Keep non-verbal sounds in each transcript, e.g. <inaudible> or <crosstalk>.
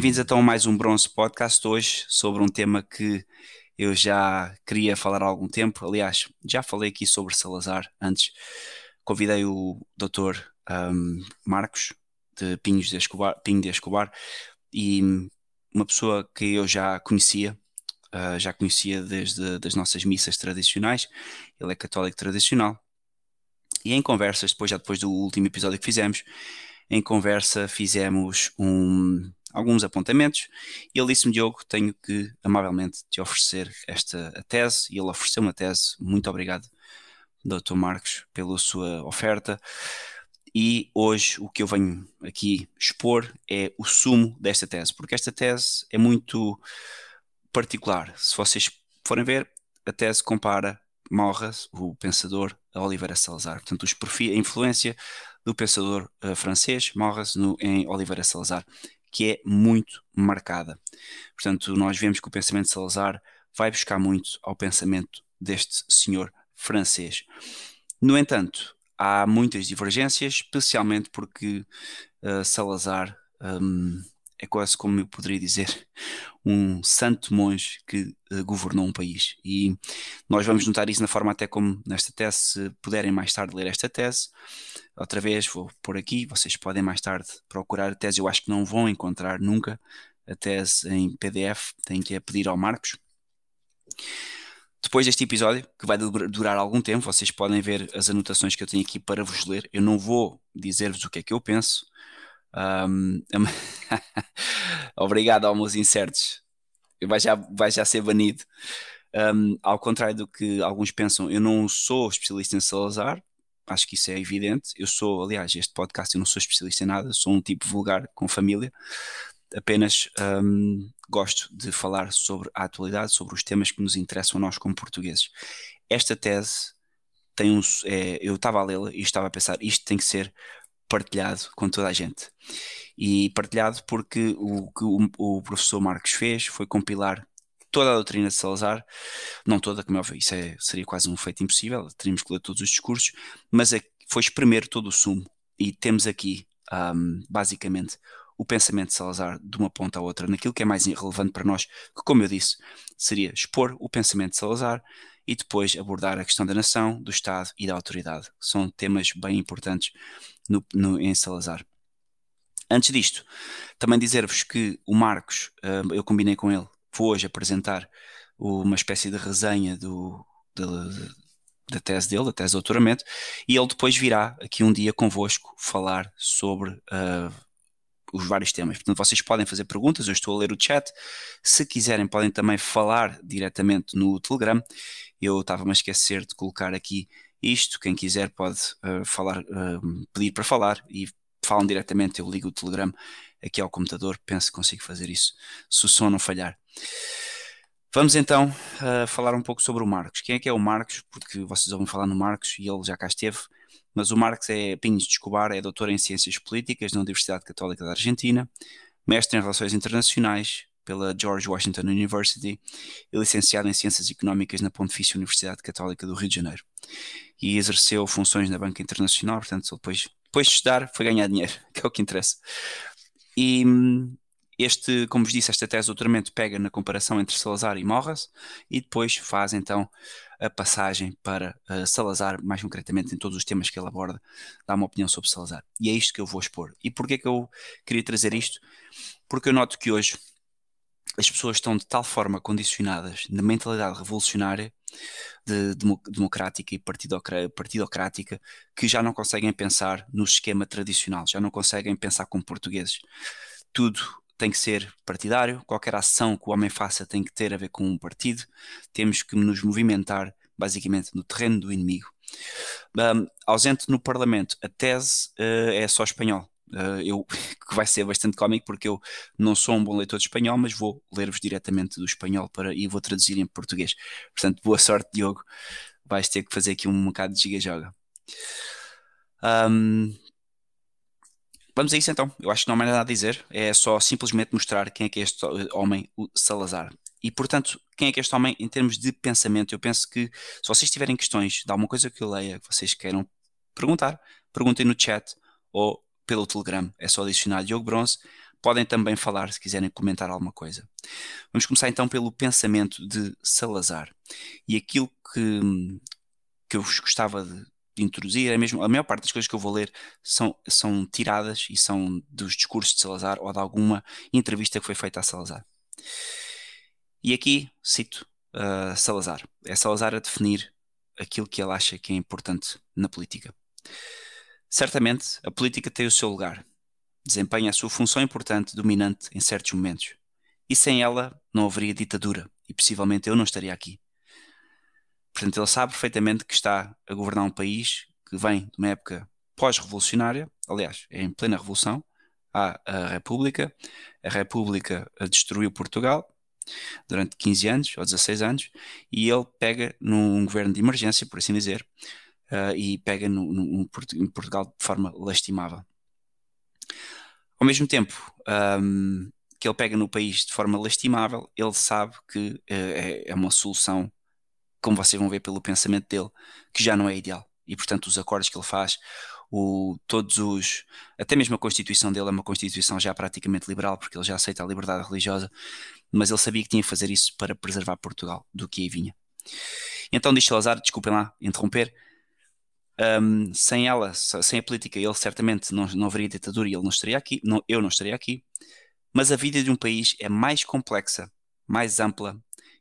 Bem-vindos então a mais um Bronze Podcast hoje sobre um tema que eu já queria falar há algum tempo. Aliás, já falei aqui sobre Salazar antes. Convidei o Dr. Um, Marcos de Pinhos de Escobar, Pinho de Escobar e uma pessoa que eu já conhecia, uh, já conhecia desde das nossas missas tradicionais. Ele é católico tradicional. E em conversas, depois já depois do último episódio que fizemos, em conversa fizemos um, alguns apontamentos e ele disse-me, Diogo, tenho que amavelmente te oferecer esta a tese e ele ofereceu uma tese, muito obrigado Dr. Marcos pela sua oferta e hoje o que eu venho aqui expor é o sumo desta tese, porque esta tese é muito particular. Se vocês forem ver, a tese compara Morras, o pensador, a Oliveira Salazar. Portanto, os perfis, a influência do pensador uh, francês Morras no, em Oliveira Salazar que é muito marcada. Portanto, nós vemos que o pensamento de Salazar vai buscar muito ao pensamento deste senhor francês. No entanto, há muitas divergências, especialmente porque uh, Salazar um, é quase como eu poderia dizer um santo monge que uh, governou um país. E nós vamos notar isso na forma até como nesta tese, se puderem mais tarde ler esta tese, outra vez vou por aqui, vocês podem mais tarde procurar a tese, eu acho que não vão encontrar nunca a tese em PDF, têm que pedir ao Marcos. Depois deste episódio, que vai durar algum tempo, vocês podem ver as anotações que eu tenho aqui para vos ler. Eu não vou dizer-vos o que é que eu penso, um, <laughs> obrigado ao meus incertos. Vai já, vai já ser banido. Um, ao contrário do que alguns pensam, eu não sou especialista em Salazar, acho que isso é evidente. Eu sou, aliás, este podcast eu não sou especialista em nada, sou um tipo vulgar com família. Apenas um, gosto de falar sobre a atualidade, sobre os temas que nos interessam a nós como portugueses. Esta tese tem um. É, eu estava a lê-la e estava a pensar, isto tem que ser partilhado com toda a gente. E partilhado porque o que o, o, professor Marcos fez foi compilar toda a doutrina de Salazar, não toda, como é óbvio, isso é, seria quase um feito impossível, teríamos que ler todos os discursos, mas é, foi espremer todo o sumo. E temos aqui, um, basicamente, o pensamento de Salazar de uma ponta à outra, naquilo que é mais relevante para nós, que, como eu disse, seria expor o pensamento de Salazar e depois abordar a questão da nação, do Estado e da autoridade. São temas bem importantes no, no, em Salazar. Antes disto, também dizer-vos que o Marcos, uh, eu combinei com ele, vou hoje apresentar uma espécie de resenha do, de, de, da tese dele, da tese de doutoramento, e ele depois virá aqui um dia convosco falar sobre uh, os vários temas. Portanto, vocês podem fazer perguntas, eu estou a ler o chat. Se quiserem, podem também falar diretamente no Telegram. Eu estava-me a esquecer de colocar aqui isto. Quem quiser pode uh, falar, uh, pedir para falar e falam diretamente. Eu ligo o Telegram aqui ao computador. Penso que consigo fazer isso se o som não falhar. Vamos então uh, falar um pouco sobre o Marcos. Quem é que é o Marcos? Porque vocês ouvem falar no Marcos e ele já cá esteve mas o Marx é Pinhos de Escobar, é doutor em Ciências Políticas na Universidade Católica da Argentina, mestre em Relações Internacionais pela George Washington University e licenciado em Ciências Económicas na Pontifícia Universidade Católica do Rio de Janeiro. E exerceu funções na Banca Internacional, portanto, depois, depois de estudar, foi ganhar dinheiro, <laughs> que é o que interessa. E este, como vos disse, esta tese de doutoramento pega na comparação entre Salazar e Morras e depois faz então a passagem para uh, Salazar, mais concretamente em todos os temas que ele aborda, dá uma opinião sobre Salazar. E é isto que eu vou expor. E porquê que eu queria trazer isto? Porque eu noto que hoje as pessoas estão de tal forma condicionadas na mentalidade revolucionária, de, de, democrática e partidocrática, que já não conseguem pensar no esquema tradicional, já não conseguem pensar como portugueses. Tudo tem que ser partidário, qualquer ação que o homem faça tem que ter a ver com um partido, temos que nos movimentar basicamente no terreno do inimigo. Um, ausente no Parlamento, a tese uh, é só espanhol. Uh, eu, <laughs> que vai ser bastante cómico porque eu não sou um bom leitor de espanhol, mas vou ler-vos diretamente do espanhol para, e vou traduzir em português. Portanto, boa sorte, Diogo. Vais ter que fazer aqui um bocado de giga-joga. Um, Vamos a isso então. Eu acho que não há mais nada a dizer. É só simplesmente mostrar quem é que é este homem, o Salazar. E, portanto, quem é que é este homem em termos de pensamento? Eu penso que se vocês tiverem questões de alguma coisa que eu leia, que vocês queiram perguntar, perguntem no chat ou pelo Telegram. É só adicionar Diogo Bronze. Podem também falar se quiserem comentar alguma coisa. Vamos começar então pelo pensamento de Salazar. E aquilo que, que eu vos gostava de, de introduzir é mesmo. A maior parte das coisas que eu vou ler são, são tiradas e são dos discursos de Salazar ou de alguma entrevista que foi feita a Salazar. E aqui cito uh, Salazar. É Salazar a definir aquilo que ele acha que é importante na política. Certamente, a política tem o seu lugar, desempenha a sua função importante, dominante em certos momentos. E sem ela não haveria ditadura e possivelmente eu não estaria aqui. Portanto, ele sabe perfeitamente que está a governar um país que vem de uma época pós-revolucionária, aliás, é em plena revolução. Há a República, a República destruiu Portugal durante 15 anos ou 16 anos e ele pega num governo de emergência, por assim dizer, uh, e pega no, no, no, em Portugal de forma lastimável. Ao mesmo tempo um, que ele pega no país de forma lastimável, ele sabe que uh, é, é uma solução, como vocês vão ver pelo pensamento dele, que já não é ideal. E portanto, os acordos que ele faz, o, todos os. Até mesmo a Constituição dele é uma Constituição já praticamente liberal, porque ele já aceita a liberdade religiosa, mas ele sabia que tinha que fazer isso para preservar Portugal do que aí vinha. Então diz Salazar, desculpem lá interromper, um, sem ela, sem a política, ele certamente não, não haveria ditadura e ele não estaria aqui, não, eu não estaria aqui. Mas a vida de um país é mais complexa, mais ampla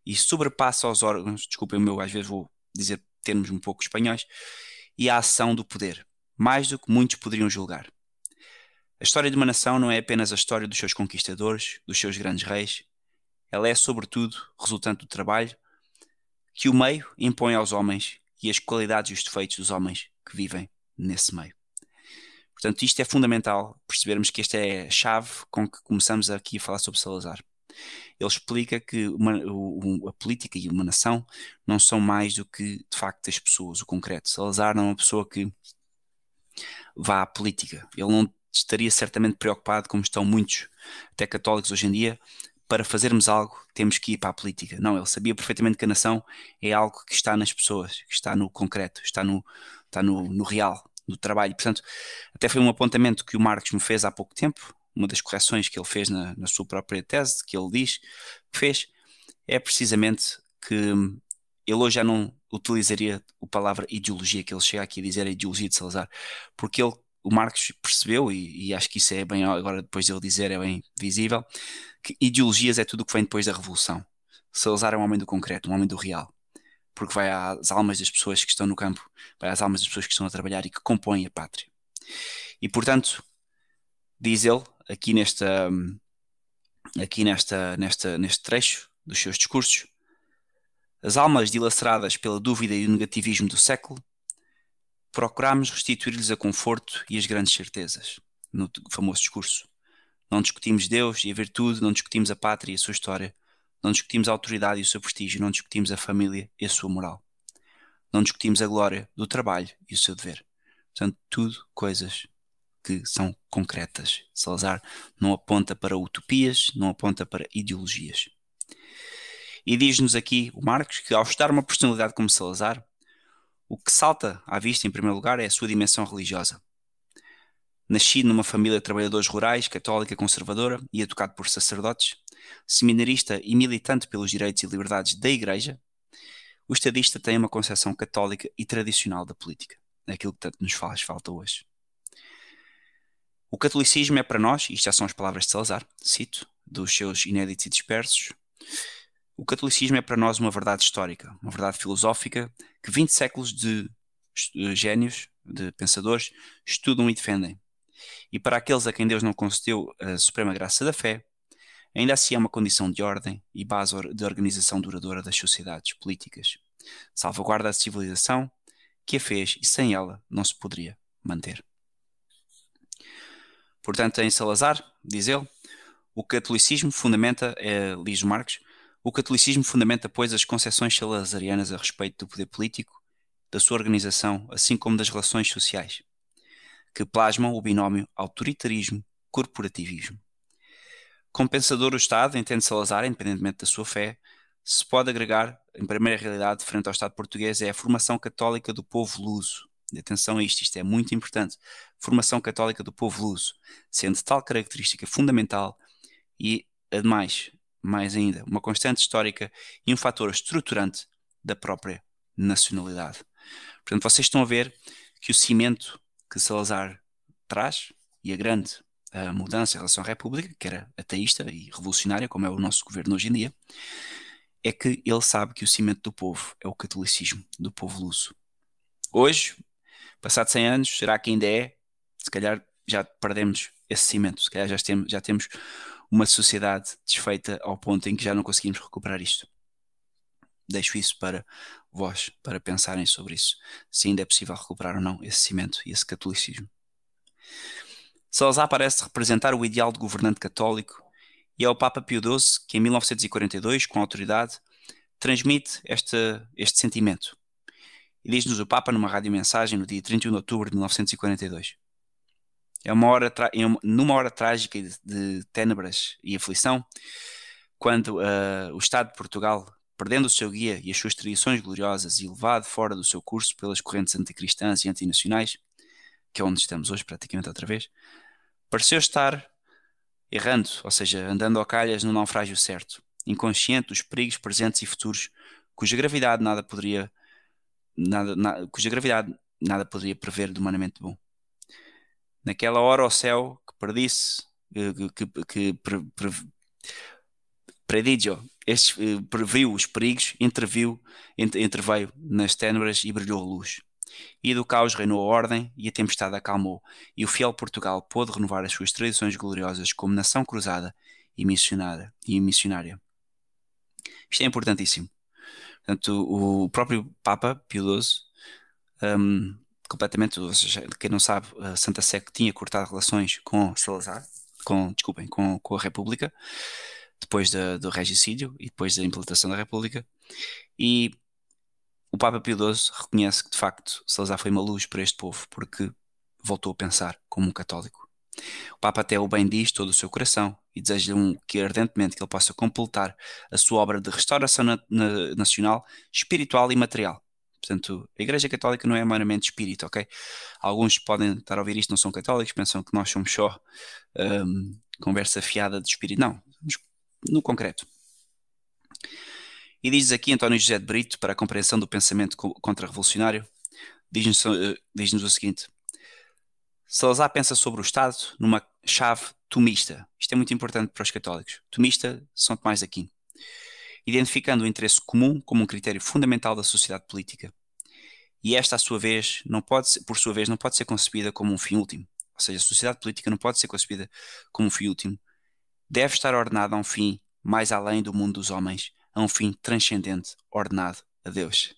e sobrepassa os órgãos, desculpem o meu, às vezes vou dizer termos um pouco espanhóis, e a ação do poder, mais do que muitos poderiam julgar. A história de uma nação não é apenas a história dos seus conquistadores, dos seus grandes reis, ela é, sobretudo, resultante do trabalho que o meio impõe aos homens e as qualidades e os defeitos dos homens que vivem nesse meio. Portanto, isto é fundamental percebermos que esta é a chave com que começamos aqui a falar sobre Salazar. Ele explica que uma, o, a política e uma nação não são mais do que, de facto, as pessoas, o concreto. Salazar não é uma pessoa que vá à política. Ele não estaria certamente preocupado, como estão muitos, até católicos hoje em dia, para fazermos algo, temos que ir para a política. Não, ele sabia perfeitamente que a nação é algo que está nas pessoas, que está no concreto, está no, está no, no real, no trabalho. Portanto, até foi um apontamento que o Marcos me fez há pouco tempo, uma das correções que ele fez na, na sua própria tese, que ele diz que fez, é precisamente que ele hoje já não utilizaria a palavra ideologia, que ele chega aqui a dizer a ideologia de Salazar, porque ele o Marcos percebeu, e, e, acho que isso é bem, agora depois de ele dizer, é bem visível, que ideologias é tudo o que vem depois da Revolução. Salazar é um homem do concreto, um homem do real, porque vai às almas das pessoas que estão no campo, vai às almas das pessoas que estão a trabalhar e que compõem a pátria. E portanto, diz ele, aqui nesta, aqui nesta, nesta, neste trecho dos seus discursos, as almas dilaceradas pela dúvida e o negativismo do século Procuramos restituir-lhes a conforto e as grandes certezas, no famoso discurso. Não discutimos Deus e a virtude, não discutimos a pátria e a sua história, não discutimos a autoridade e o seu prestígio, não discutimos a família e a sua moral. Não discutimos a glória do trabalho e o seu dever. Portanto, tudo coisas que são concretas. Salazar não aponta para utopias, não aponta para ideologias. E diz-nos aqui o Marcos que, ao estar uma personalidade como Salazar, o que salta à vista, em primeiro lugar, é a sua dimensão religiosa. Nascido numa família de trabalhadores rurais, católica conservadora e educado por sacerdotes, seminarista e militante pelos direitos e liberdades da Igreja, o estadista tem uma concepção católica e tradicional da política, aquilo que tanto nos faz falta hoje. O catolicismo é para nós, isto já são as palavras de Salazar, cito, dos seus inéditos e dispersos, o catolicismo é para nós uma verdade histórica, uma verdade filosófica que 20 séculos de gênios, de pensadores, estudam e defendem. E para aqueles a quem Deus não concedeu a suprema graça da fé, ainda assim é uma condição de ordem e base de organização duradoura das sociedades políticas. Salvaguarda a civilização que a fez e sem ela não se poderia manter. Portanto, em Salazar, diz ele, o catolicismo fundamenta, é, Marcos, o catolicismo fundamenta, pois, as concepções salazarianas a respeito do poder político, da sua organização, assim como das relações sociais. que plasmam o binómio autoritarismo-corporativismo. Como pensador do Estado, entende Salazar, independentemente da sua fé, se pode agregar, em primeira realidade, frente ao Estado português, é a formação católica do povo luso. Atenção a isto, isto é muito importante. Formação católica do povo luso, sendo tal característica fundamental e, ademais, mais ainda, uma constante histórica e um fator estruturante da própria nacionalidade. Portanto, vocês estão a ver que o cimento que Salazar traz e a grande a mudança em relação à República, que era ateísta e revolucionária, como é o nosso governo hoje em dia, é que ele sabe que o cimento do povo é o catolicismo, do povo luso. Hoje, passado 100 anos, será que ainda é? Se calhar já perdemos esse cimento, se calhar já temos, já temos uma sociedade desfeita ao ponto em que já não conseguimos recuperar isto. Deixo isso para vós, para pensarem sobre isso, se ainda é possível recuperar ou não esse cimento e esse catolicismo. Salazar parece representar o ideal de governante católico e é o Papa Pio XII que, em 1942, com autoridade, transmite este, este sentimento. Diz-nos o Papa numa rádio-mensagem no dia 31 de outubro de 1942. É uma hora numa hora trágica de, de tênebras e aflição, quando uh, o Estado de Portugal, perdendo o seu guia e as suas tradições gloriosas e levado fora do seu curso pelas correntes anticristãs e antinacionais, que é onde estamos hoje praticamente outra vez, pareceu estar errando, ou seja, andando a calhas no naufrágio certo, inconsciente dos perigos presentes e futuros, cuja gravidade nada poderia nada, na, cuja gravidade nada poderia prever de humanamente bom. Naquela hora o céu que perdisse, eh, que, que, que pre, pre, predigiu, este, eh, previu os perigos, interviu, interveio nas tênebras e brilhou luz. E do caos reinou a ordem e a tempestade acalmou, e o fiel Portugal pôde renovar as suas tradições gloriosas como nação cruzada e missionária. E missionária. Isto é importantíssimo. Portanto, o próprio Papa Pio XII, um, completamente, seja, quem não sabe, Santa Sé tinha cortado relações com Salazar, com, desculpem, com, com a República, depois do regicídio e depois da implantação da República, e o Papa Pio XII reconhece que de facto Salazar foi uma luz para este povo porque voltou a pensar como um católico. O Papa até o bem diz todo o seu coração e deseja um, que ardentemente que ele possa completar a sua obra de restauração na, na, nacional, espiritual e material. Portanto, a Igreja Católica não é meramente espírito, ok? Alguns podem estar a ouvir isto, não são católicos, pensam que nós somos só um, conversa fiada de espírito. Não, no concreto. E diz aqui António José de Brito, para a compreensão do pensamento contra-revolucionário, diz-nos uh, diz o seguinte: Salazar pensa sobre o Estado numa chave tomista. Isto é muito importante para os católicos. Tomista São Tomás de Aquino. Identificando o interesse comum como um critério fundamental da sociedade política. E esta, a sua vez, não pode ser, por sua vez, não pode ser concebida como um fim último. Ou seja, a sociedade política não pode ser concebida como um fim último. Deve estar ordenada a um fim mais além do mundo dos homens a um fim transcendente ordenado a Deus.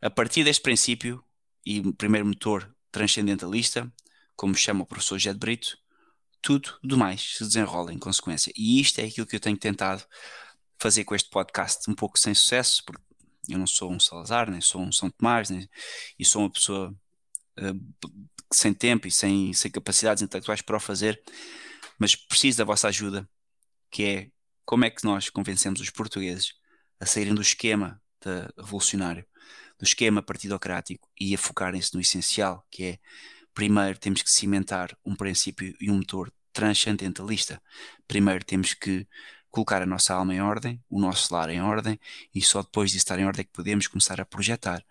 A partir deste princípio, e primeiro motor transcendentalista, como chama o professor Jed Brito, tudo do mais se desenrola em consequência. E isto é aquilo que eu tenho tentado fazer com este podcast, um pouco sem sucesso, porque eu não sou um Salazar, nem sou um São Tomás, nem, e sou uma pessoa uh, sem tempo e sem, sem capacidades intelectuais para o fazer, mas preciso da vossa ajuda, que é como é que nós convencemos os portugueses a saírem do esquema revolucionário, do esquema partidocrático e a focarem-se no essencial, que é, primeiro, temos que cimentar um princípio e um motor transcendentalista. Primeiro, temos que colocar a nossa alma em ordem, o nosso lar em ordem, e só depois de estar em ordem é que podemos começar a projetar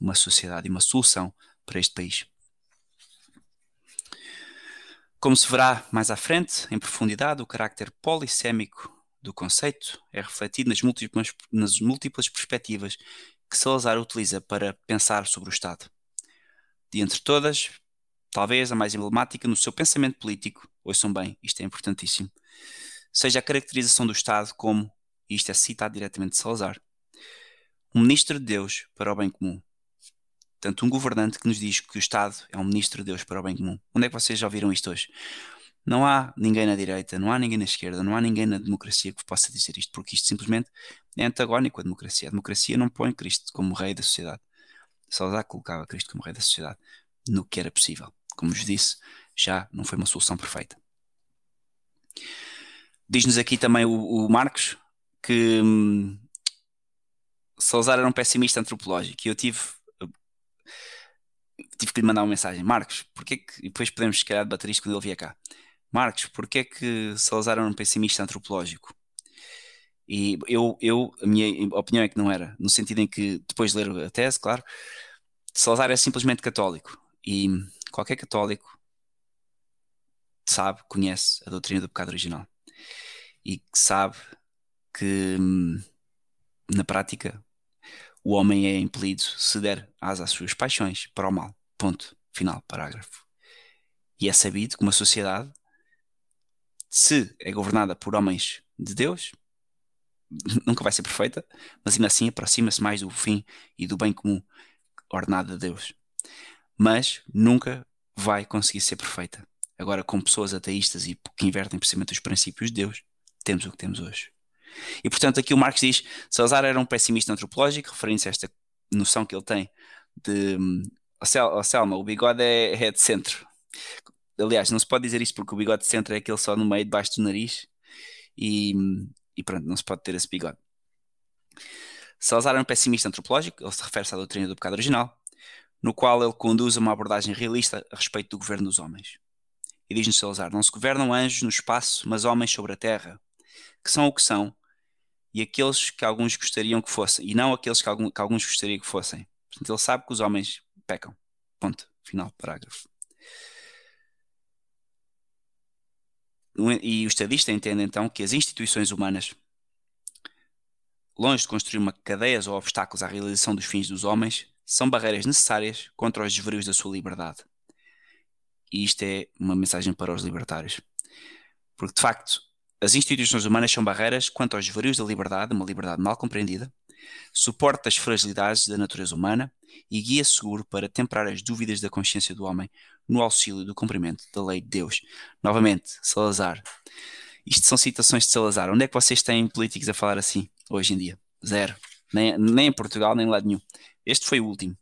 uma sociedade e uma solução para este país. Como se verá mais à frente, em profundidade, o carácter polissémico do conceito é refletido nas múltiplas, nas múltiplas perspectivas que Salazar utiliza para pensar sobre o Estado. De entre todas, talvez a mais emblemática no seu pensamento político, ouçam bem, isto é importantíssimo, seja a caracterização do Estado como, e isto é citado diretamente de Salazar, um ministro de Deus para o bem comum. Portanto, um governante que nos diz que o Estado é um ministro de Deus para o bem comum. Onde é que vocês já ouviram isto hoje? Não há ninguém na direita, não há ninguém na esquerda, não há ninguém na democracia que possa dizer isto, porque isto simplesmente é antagónico à democracia. A democracia não põe Cristo como rei da sociedade. Salazar colocava Cristo como rei da sociedade. no que era possível. Como vos disse, já não foi uma solução perfeita. Diz-nos aqui também o, o Marcos que hum, Salazar era um pessimista antropológico e eu tive tive que lhe mandar uma mensagem Marcos, porque que, e depois podemos se calhar debater isto quando ele vier cá Marcos, porquê é que Salazar era um pessimista antropológico? E eu, eu, a minha opinião é que não era, no sentido em que, depois de ler a tese, claro, Salazar é simplesmente católico. E qualquer católico sabe, conhece a doutrina do pecado original. E sabe que, na prática, o homem é impelido ceder às, às suas paixões para o mal. Ponto. Final. Parágrafo. E é sabido que uma sociedade, se é governada por homens de Deus, <laughs> nunca vai ser perfeita, mas ainda assim aproxima-se mais do fim e do bem comum ordenado de Deus. Mas nunca vai conseguir ser perfeita. Agora, com pessoas ateístas e que invertem precisamente os princípios de Deus, temos o que temos hoje. E portanto, aqui o Marx diz: Salazar era um pessimista antropológico, referindo-se a esta noção que ele tem de. Oh, Selma, o bigode é, é de centro. Aliás, não se pode dizer isso porque o bigode de centro é aquele só no meio, debaixo do nariz. E, e pronto, não se pode ter esse bigode. Salazar era um pessimista antropológico, ele se refere-se à doutrina do pecado original, no qual ele conduz uma abordagem realista a respeito do governo dos homens. E diz-nos Salazar: Não se governam anjos no espaço, mas homens sobre a terra, que são o que são, e aqueles que alguns gostariam que fossem, e não aqueles que, algum, que alguns gostariam que fossem. Portanto, ele sabe que os homens pecam. Ponto. Final parágrafo. E o estadista entende então que as instituições humanas, longe de construir uma cadeias ou obstáculos à realização dos fins dos homens, são barreiras necessárias contra os desvarios da sua liberdade. E isto é uma mensagem para os libertários. Porque, de facto, as instituições humanas são barreiras quanto aos desvarios da liberdade, uma liberdade mal compreendida, suporte as fragilidades da natureza humana e guia seguro para temperar as dúvidas da consciência do homem no auxílio do cumprimento da lei de Deus. Novamente, Salazar. Isto são citações de Salazar. Onde é que vocês têm políticos a falar assim hoje em dia? Zero. Nem, nem em Portugal, nem em lado nenhum. Este foi o último.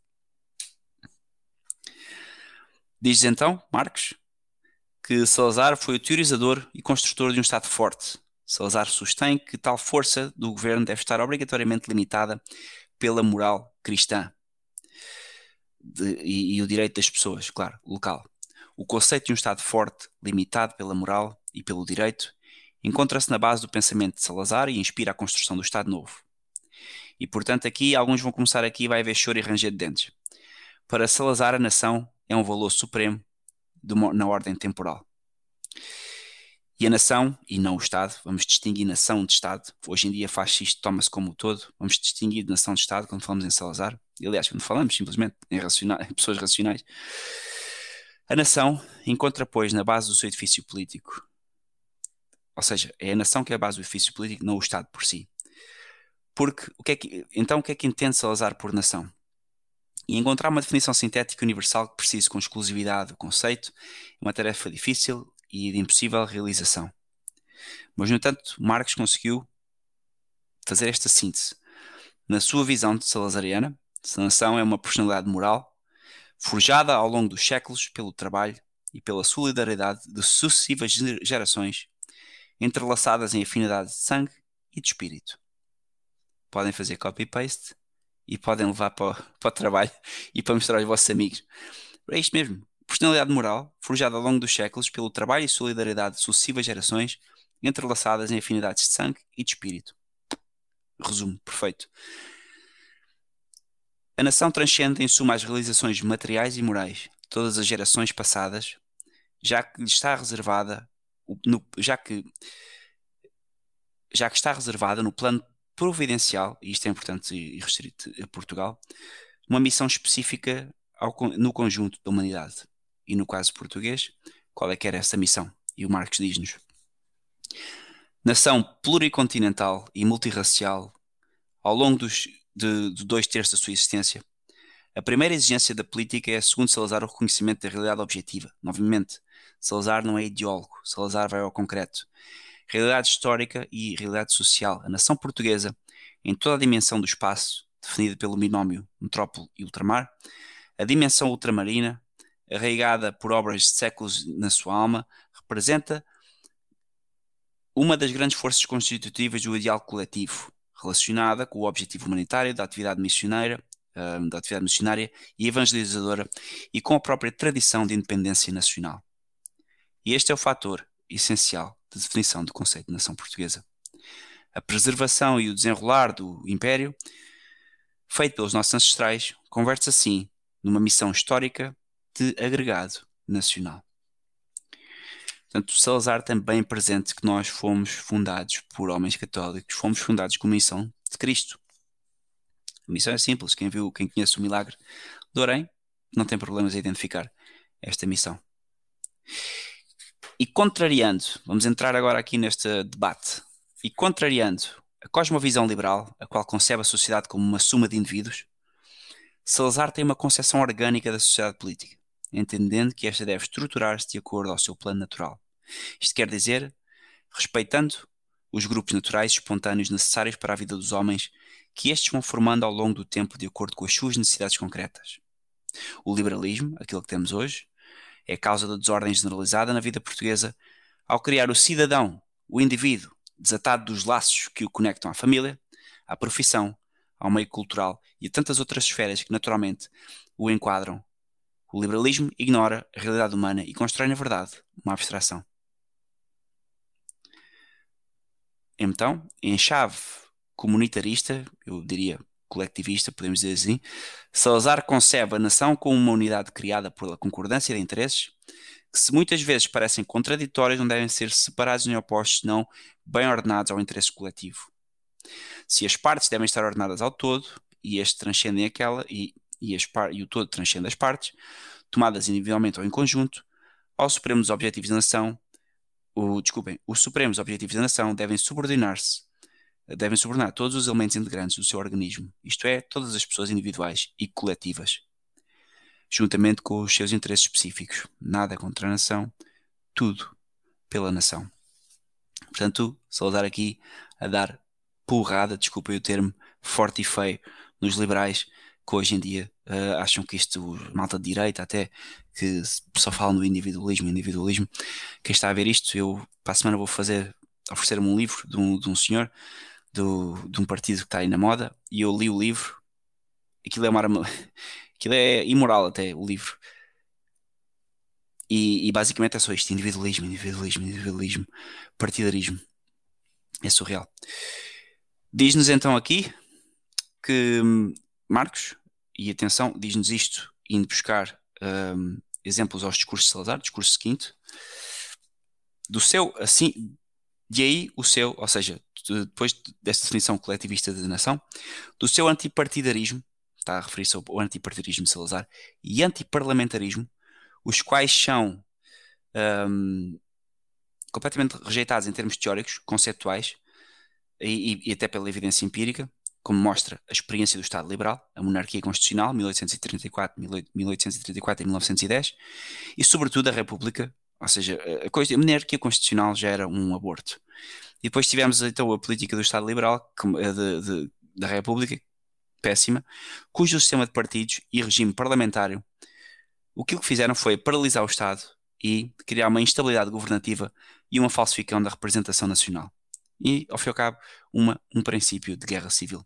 Diz então, Marcos, que Salazar foi o teorizador e construtor de um Estado forte. Salazar sustém que tal força do governo deve estar obrigatoriamente limitada pela moral cristã de, e, e, o direito das pessoas, claro, local. O conceito de um Estado forte, limitado pela moral e pelo direito, encontra-se na base do pensamento de Salazar e inspira a construção do Estado Novo. E portanto, aqui alguns vão começar aqui vai haver choro e ranger de dentes. Para Salazar, a nação é um valor supremo na ordem temporal. E a nação, e não o Estado, vamos distinguir nação de Estado. Hoje em dia faz-se isto, toma-se como o todo. Vamos distinguir nação de Estado quando falamos em Salazar. E, aliás, quando falamos simplesmente em, em pessoas racionais. A nação encontra, pois, na base do seu edifício político. Ou seja, é a nação que é a base do edifício político, não o Estado por si. Porque, o que é que, então, o que é que entende Salazar por nação? E encontrar uma definição sintética universal que precise com exclusividade do conceito é uma tarefa difícil e de impossível realização. Mas, no entanto, Marx conseguiu fazer esta síntese. Na sua visão de salazariana, a nação é uma personalidade moral forjada ao longo dos séculos pelo trabalho e pela solidariedade de sucessivas gerações, entrelaçadas em afinidade de sangue e de espírito. Podem fazer copy-paste e podem levar para o, <laughs> para o trabalho e para mostrar aos vossos amigos. É isto mesmo. Personalidade moral, forjada ao longo dos séculos pelo trabalho e solidariedade de sucessivas gerações, entrelaçadas em afinidades de sangue e de espírito. Resumo perfeito. A nação transcende em suma as realizações materiais e morais de todas as gerações passadas, já que está reservada, no, já que já que está reservada no plano providencial, e isto é importante e restrito a Portugal, uma missão específica ao, no conjunto da humanidade. E no caso português, qual é que era essa missão? E o Marx diz-nos: Nação pluricontinental e multirracial, ao longo dos, de, de dois terços da sua existência, a primeira exigência da política é, segundo Salazar, o reconhecimento da realidade objetiva. Novamente, Salazar não é ideólogo, Salazar vai ao concreto realidade histórica e realidade social. A nação portuguesa, em toda a dimensão do espaço, definida pelo binómio metrópole e ultramar, a dimensão ultramarina, arraigada por obras de séculos na sua alma, representa uma das grandes forças constitutivas do ideal coletivo, relacionada com o objetivo humanitário da atividade missionária, hum, da atividade missionária e evangelizadora e com a própria tradição de independência nacional. E este é o fator essencial de definição do conceito de nação portuguesa. A preservação e o desenrolar do império, feito pelos nossos ancestrais, converte-se assim numa missão histórica de agregado nacional. Portanto, Salazar também presente que nós fomos fundados por homens católicos, fomos fundados com a missão de Cristo. A missão é simples, quem viu, quem conhece o milagre de Orem, não tem problemas a identificar esta missão. E contrariando, vamos entrar agora aqui neste debate, e contrariando a cosmovisão liberal, a qual concebe a sociedade como uma suma de indivíduos, Salazar tem uma concepção orgânica da sociedade política entendendo que esta deve estruturar-se de acordo ao seu plano natural. Isto quer dizer, respeitando os grupos naturais espontâneos necessários para a vida dos homens, que estes vão formando ao longo do tempo de acordo com as suas necessidades concretas. O liberalismo, aquilo que temos hoje, é causa da desordem generalizada na vida portuguesa ao criar o cidadão, o indivíduo, desatado dos laços que o conectam à família, à profissão, ao meio cultural e a tantas outras esferas que naturalmente o enquadram o liberalismo ignora a realidade humana e constrói, na verdade, uma abstração. Então, em chave comunitarista, eu diria coletivista, podemos dizer assim, Salazar concebe a nação como uma unidade criada pela concordância de interesses, que se muitas vezes parecem contraditórios, não devem ser separados nem opostos, não bem ordenados ao interesse coletivo. Se as partes devem estar ordenadas ao todo, e este transcendem aquela, e e, e o todo transcende as partes, tomadas individualmente ou em conjunto, aos supremos objetivos da nação, o, desculpem, os supremos objetivos da nação devem subordinar-se, devem subordinar todos os elementos integrantes do seu organismo, isto é, todas as pessoas individuais e coletivas, juntamente com os seus interesses específicos. Nada contra a nação, tudo pela nação. Portanto, Salazar aqui a dar porrada, desculpem o termo, forte e feio nos liberais, que hoje em dia uh, acham que isto, malta de direita até, que só falam do individualismo, individualismo. Quem está a ver isto, eu para a semana vou fazer, oferecer-me um livro de um, de um senhor do, de um partido que está aí na moda e eu li o livro. Aquilo é uma <laughs> aquilo é imoral até, o livro. E, e, basicamente é só isto: individualismo, individualismo, individualismo, partidarismo. É surreal. Diz-nos então aqui que Marcos, e atenção, diz-nos isto, indo buscar um, exemplos aos discursos de Salazar, discurso seguinte, do seu, assim, de aí o seu, ou seja, depois desta definição coletivista de nação, do seu antipartidarismo, está a referir-se ao antipartidarismo de Salazar, e antiparlamentarismo, os quais são um, completamente rejeitados em termos teóricos, conceptuais, e, e, até pela evidência empírica, como mostra a experiência do Estado Liberal, a monarquia constitucional, 1834, 1834 e 1910, e sobretudo a República, ou seja, a, coisa, a monarquia constitucional já era um aborto. E depois tivemos então a política do Estado Liberal, de, de, da República, péssima, cujo sistema de partidos e regime parlamentário, o que fizeram foi paralisar o Estado e criar uma instabilidade governativa e uma falsificação da representação nacional. E, ao fim e ao cabo, uma, um princípio de guerra civil.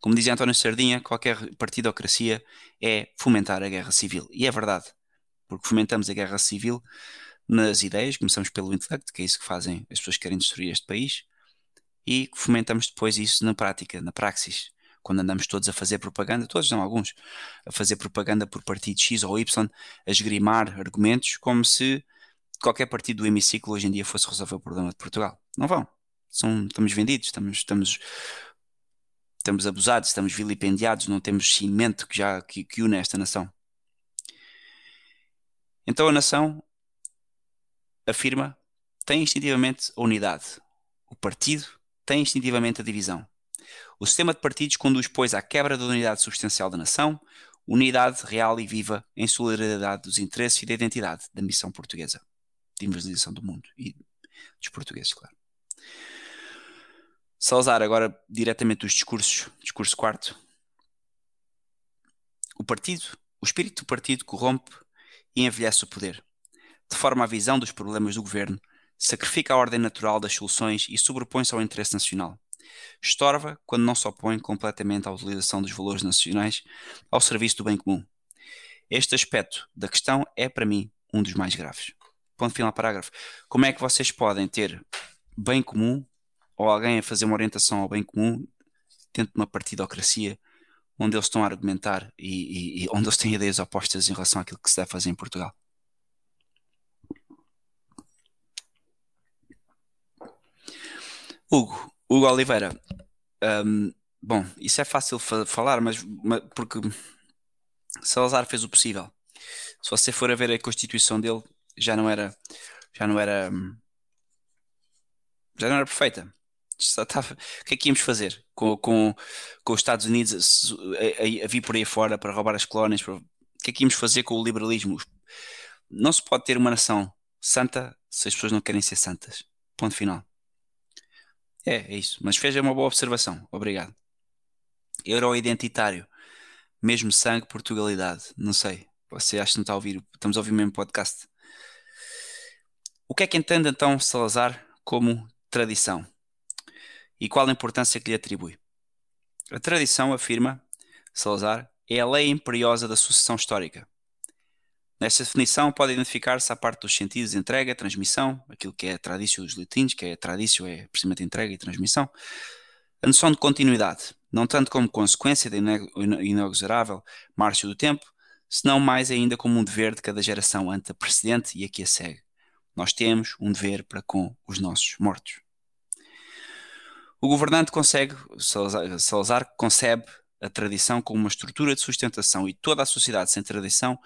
Como dizia António Sardinha, qualquer partidocracia é fomentar a guerra civil. E é verdade, porque fomentamos a guerra civil nas ideias, começamos pelo intelecto, que é isso que fazem as pessoas que querem destruir este país, e fomentamos depois isso na prática, na praxis, quando andamos todos a fazer propaganda, todos não, alguns, a fazer propaganda por partido X ou Y, a esgrimar argumentos como se qualquer partido do hemiciclo hoje em dia fosse resolver o problema de Portugal. Não vão. São, estamos vendidos, estamos, estamos estamos abusados, estamos vilipendiados, não temos cimento que já que, que une esta nação. Então a nação afirma tem instintivamente a unidade. O partido tem instintivamente a divisão. O sistema de partidos conduz, pois, à quebra da unidade substancial da nação, unidade real e viva em solidariedade dos interesses e da identidade da missão portuguesa de evangelização do mundo e dos portugueses, claro. Salazar, agora diretamente dos discursos, discurso quarto. O partido O espírito do partido corrompe e envelhece o poder, deforma a visão dos problemas do governo, sacrifica a ordem natural das soluções e sobrepõe-se ao interesse nacional. Estorva quando não se opõe completamente à utilização dos valores nacionais ao serviço do bem comum. Este aspecto da questão é, para mim, um dos mais graves. Ponto final parágrafo. Como é que vocês podem ter bem comum ou alguém a fazer uma orientação ao bem comum dentro de uma partidocracia onde eles estão a argumentar e, e, e onde eles têm ideias opostas em relação àquilo que se deve fazer em Portugal? Hugo, Hugo Oliveira, um, bom, isso é fácil fa falar, mas, mas, porque Salazar fez o possível. Se você for a ver a constituição dele, já não era, já não era, já não era perfeita. Estava, o que é que íamos fazer com, com, com os Estados Unidos a, a, a, vir por aí fora para roubar as colónias? Para, o que é que íamos fazer com o liberalismo? Não se pode ter uma nação santa se as pessoas não querem ser santas. Ponto final. É, é isso. Mas fez uma boa observação. Obrigado. Euro identitário. Mesmo sangue, Portugalidade. Não sei. Você acha que não está a ouvir? Estamos a ouvir o mesmo podcast. O que é que entende então Salazar como tradição? E qual a importância que lhe atribui? A tradição, afirma Salazar, é a lei imperiosa da sucessão histórica. Nesta definição pode identificar-se a parte dos sentidos de entrega, transmissão, aquilo que é a tradição dos latinos, que é a tradição, é precisamente entrega e transmissão, a noção de continuidade, não tanto como consequência da inexorável marcha do tempo, senão mais ainda como um dever de cada geração ante a precedente e a que a segue. Nós temos um dever para com os nossos mortos. O governante consegue, Salazar concebe a tradição como uma estrutura de sustentação e toda a sociedade sem tradição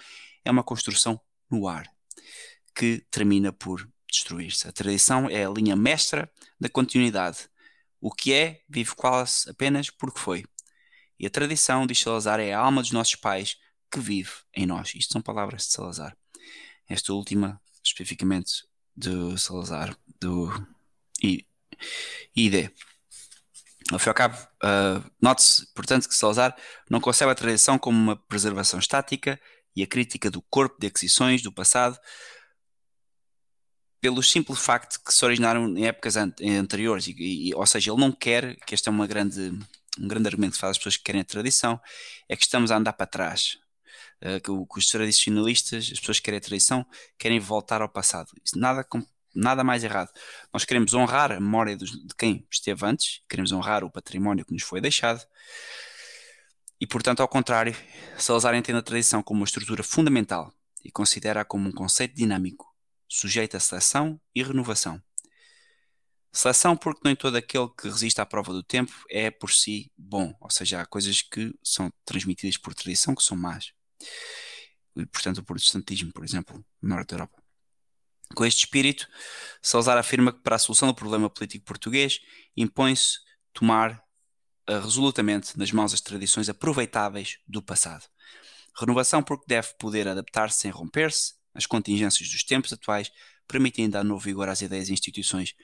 é uma construção no ar que termina por destruir-se. A tradição é a linha mestra da continuidade. O que é, vive quase apenas porque foi. E a tradição, diz Salazar, é a alma dos nossos pais que vive em nós. Isto são palavras de Salazar. Esta última, especificamente, de Salazar, do ID. Ao fim e ao cabo, uh, note-se, portanto, que Salazar não concebe a tradição como uma preservação estática e a crítica do corpo de aquisições do passado, pelo simples facto que se originaram em épocas anteriores, e, e, ou seja, ele não quer, que este é uma grande, um grande argumento que faz as pessoas que querem a tradição, é que estamos a andar para trás. Uh, que, que, os tradicionalistas, as pessoas que querem a tradição, querem voltar ao passado. Isso nada, nada mais errado. Nós queremos honrar a memória dos, de quem esteve antes, queremos honrar o património que nos foi deixado, e, portanto, ao contrário, Salazar entende a tradição como uma estrutura fundamental e considera-a como um conceito dinâmico, sujeito a seleção e renovação. Seleção porque nem todo aquele que resiste à prova do tempo é por si bom, ou seja, há coisas que são transmitidas por tradição que são más. E, portanto, o protestantismo, por exemplo, no Norte da Europa. Com este espírito, Salazar afirma que para a solução do problema político português impõe-se tomar resolutamente nas mãos as tradições aproveitáveis do passado. Renovação porque deve poder adaptar-se sem romper-se às contingências dos tempos atuais, permitindo dar novo vigor às ideias e instituições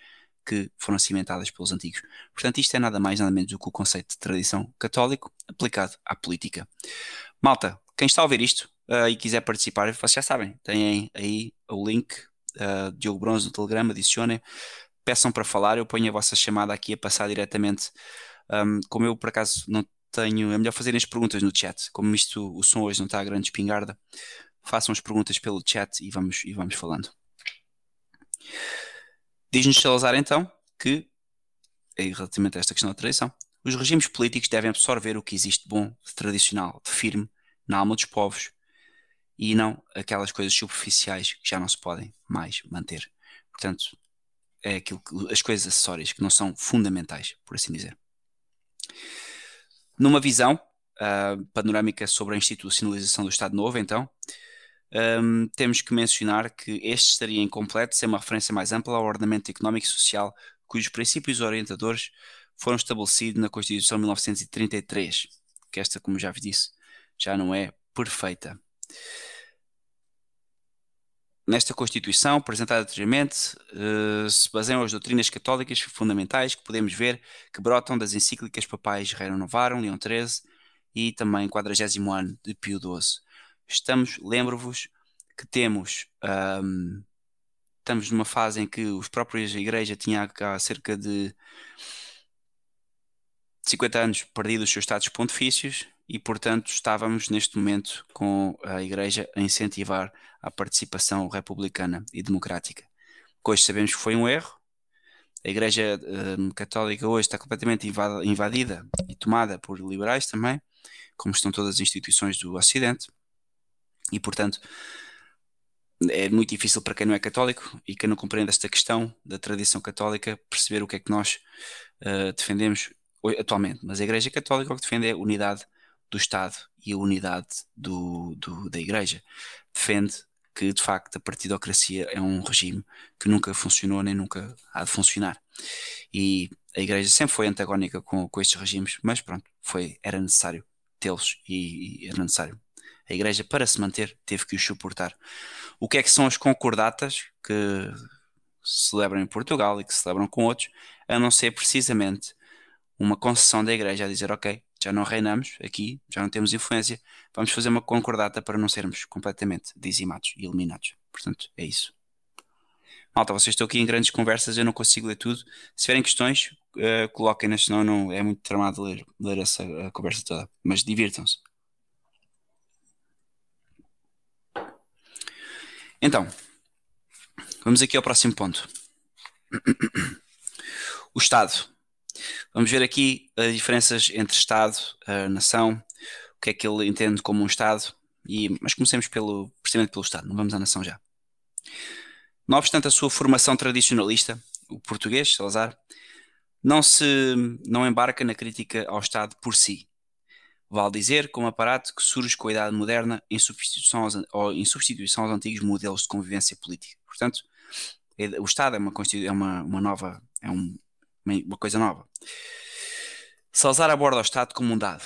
que foram cimentadas pelos antigos. Portanto, isto é nada mais nada menos do que o conceito de tradição católico aplicado à política. Malta, quem está a ouvir isto uh, e quiser participar, vocês já sabem, têm aí o link uh, Diogo Bronze no Telegram, adicionem, peçam para falar, eu ponho a vossa chamada aqui a passar diretamente um, como eu por acaso não tenho, é melhor fazerem as perguntas no chat. Como isto, o som hoje não está a grande espingarda, façam as perguntas pelo chat e vamos, e vamos falando. Diz-nos Salazar então que, relativamente a esta questão da tradição, os regimes políticos devem absorver o que existe de bom, de tradicional, de firme na alma dos povos e não aquelas coisas superficiais que já não se podem mais manter. Portanto, é aquilo que, as coisas acessórias que não são fundamentais, por assim dizer. Numa visão uh, panorâmica sobre a institucionalização do Estado Novo, então, um, temos que mencionar que este estaria incompleto sem uma referência mais ampla ao ordenamento económico e social, cujos princípios orientadores foram estabelecidos na Constituição de 1933, que esta, como já vos disse, já não é perfeita. Nesta Constituição, apresentada anteriormente, uh, se baseiam as doutrinas católicas fundamentais que podemos ver que brotam das encíclicas papais Renovaram, Leão XIII e também 40 ano de Pio XII. estamos, lembro-vos que temos, um, estamos numa fase em que os próprios igreja tinha há cerca de 50 anos perdido os seus estados pontifícios e, portanto, estávamos neste momento com a igreja a incentivar a participação republicana e democrática. Hoje sabemos que foi um erro. A Igreja uh, Católica hoje está completamente invadida e tomada por liberais também, como estão todas as instituições do Ocidente. E, portanto, é muito difícil para quem não é católico e quem não compreende esta questão da tradição católica perceber o que é que nós uh, defendemos atualmente. Mas a Igreja Católica o que defende é unidade do Estado e a unidade do, do, da Igreja. Defende que, de facto, a partidocracia é um regime que nunca funcionou nem nunca há de funcionar. E a Igreja sempre foi antagónica com, com estes regimes, mas pronto, foi, era necessário tê-los e, e era necessário a Igreja, para se manter, teve que os suportar. O que é que são as concordatas que celebram em Portugal e que celebram com outros, a não ser precisamente uma concessão da Igreja a dizer: Ok, já não reinamos aqui, já não temos influência, vamos fazer uma concordata para não sermos completamente dizimados e eliminados. Portanto, é isso. Malta, vocês estão aqui em grandes conversas, eu não consigo ler tudo. Se tiverem questões, uh, coloquem-nas, senão não, é muito tramado ler, ler essa conversa toda. Mas divirtam-se. Então, vamos aqui ao próximo ponto. <coughs> O Estado. Vamos ver aqui as diferenças entre Estado, a nação, o que é que ele entende como um Estado, e, mas comecemos pelo, precisamente pelo Estado, não vamos à nação já. Não obstante a sua formação tradicionalista, o português, Salazar, não se não embarca na crítica ao Estado por si, Vale dizer como aparato que surge com a idade moderna em substituição aos, em substituição aos antigos modelos de convivência política. Portanto, é, o Estado é uma, é uma, uma nova, é um, uma coisa nova. Salazar aborda o Estado como um dado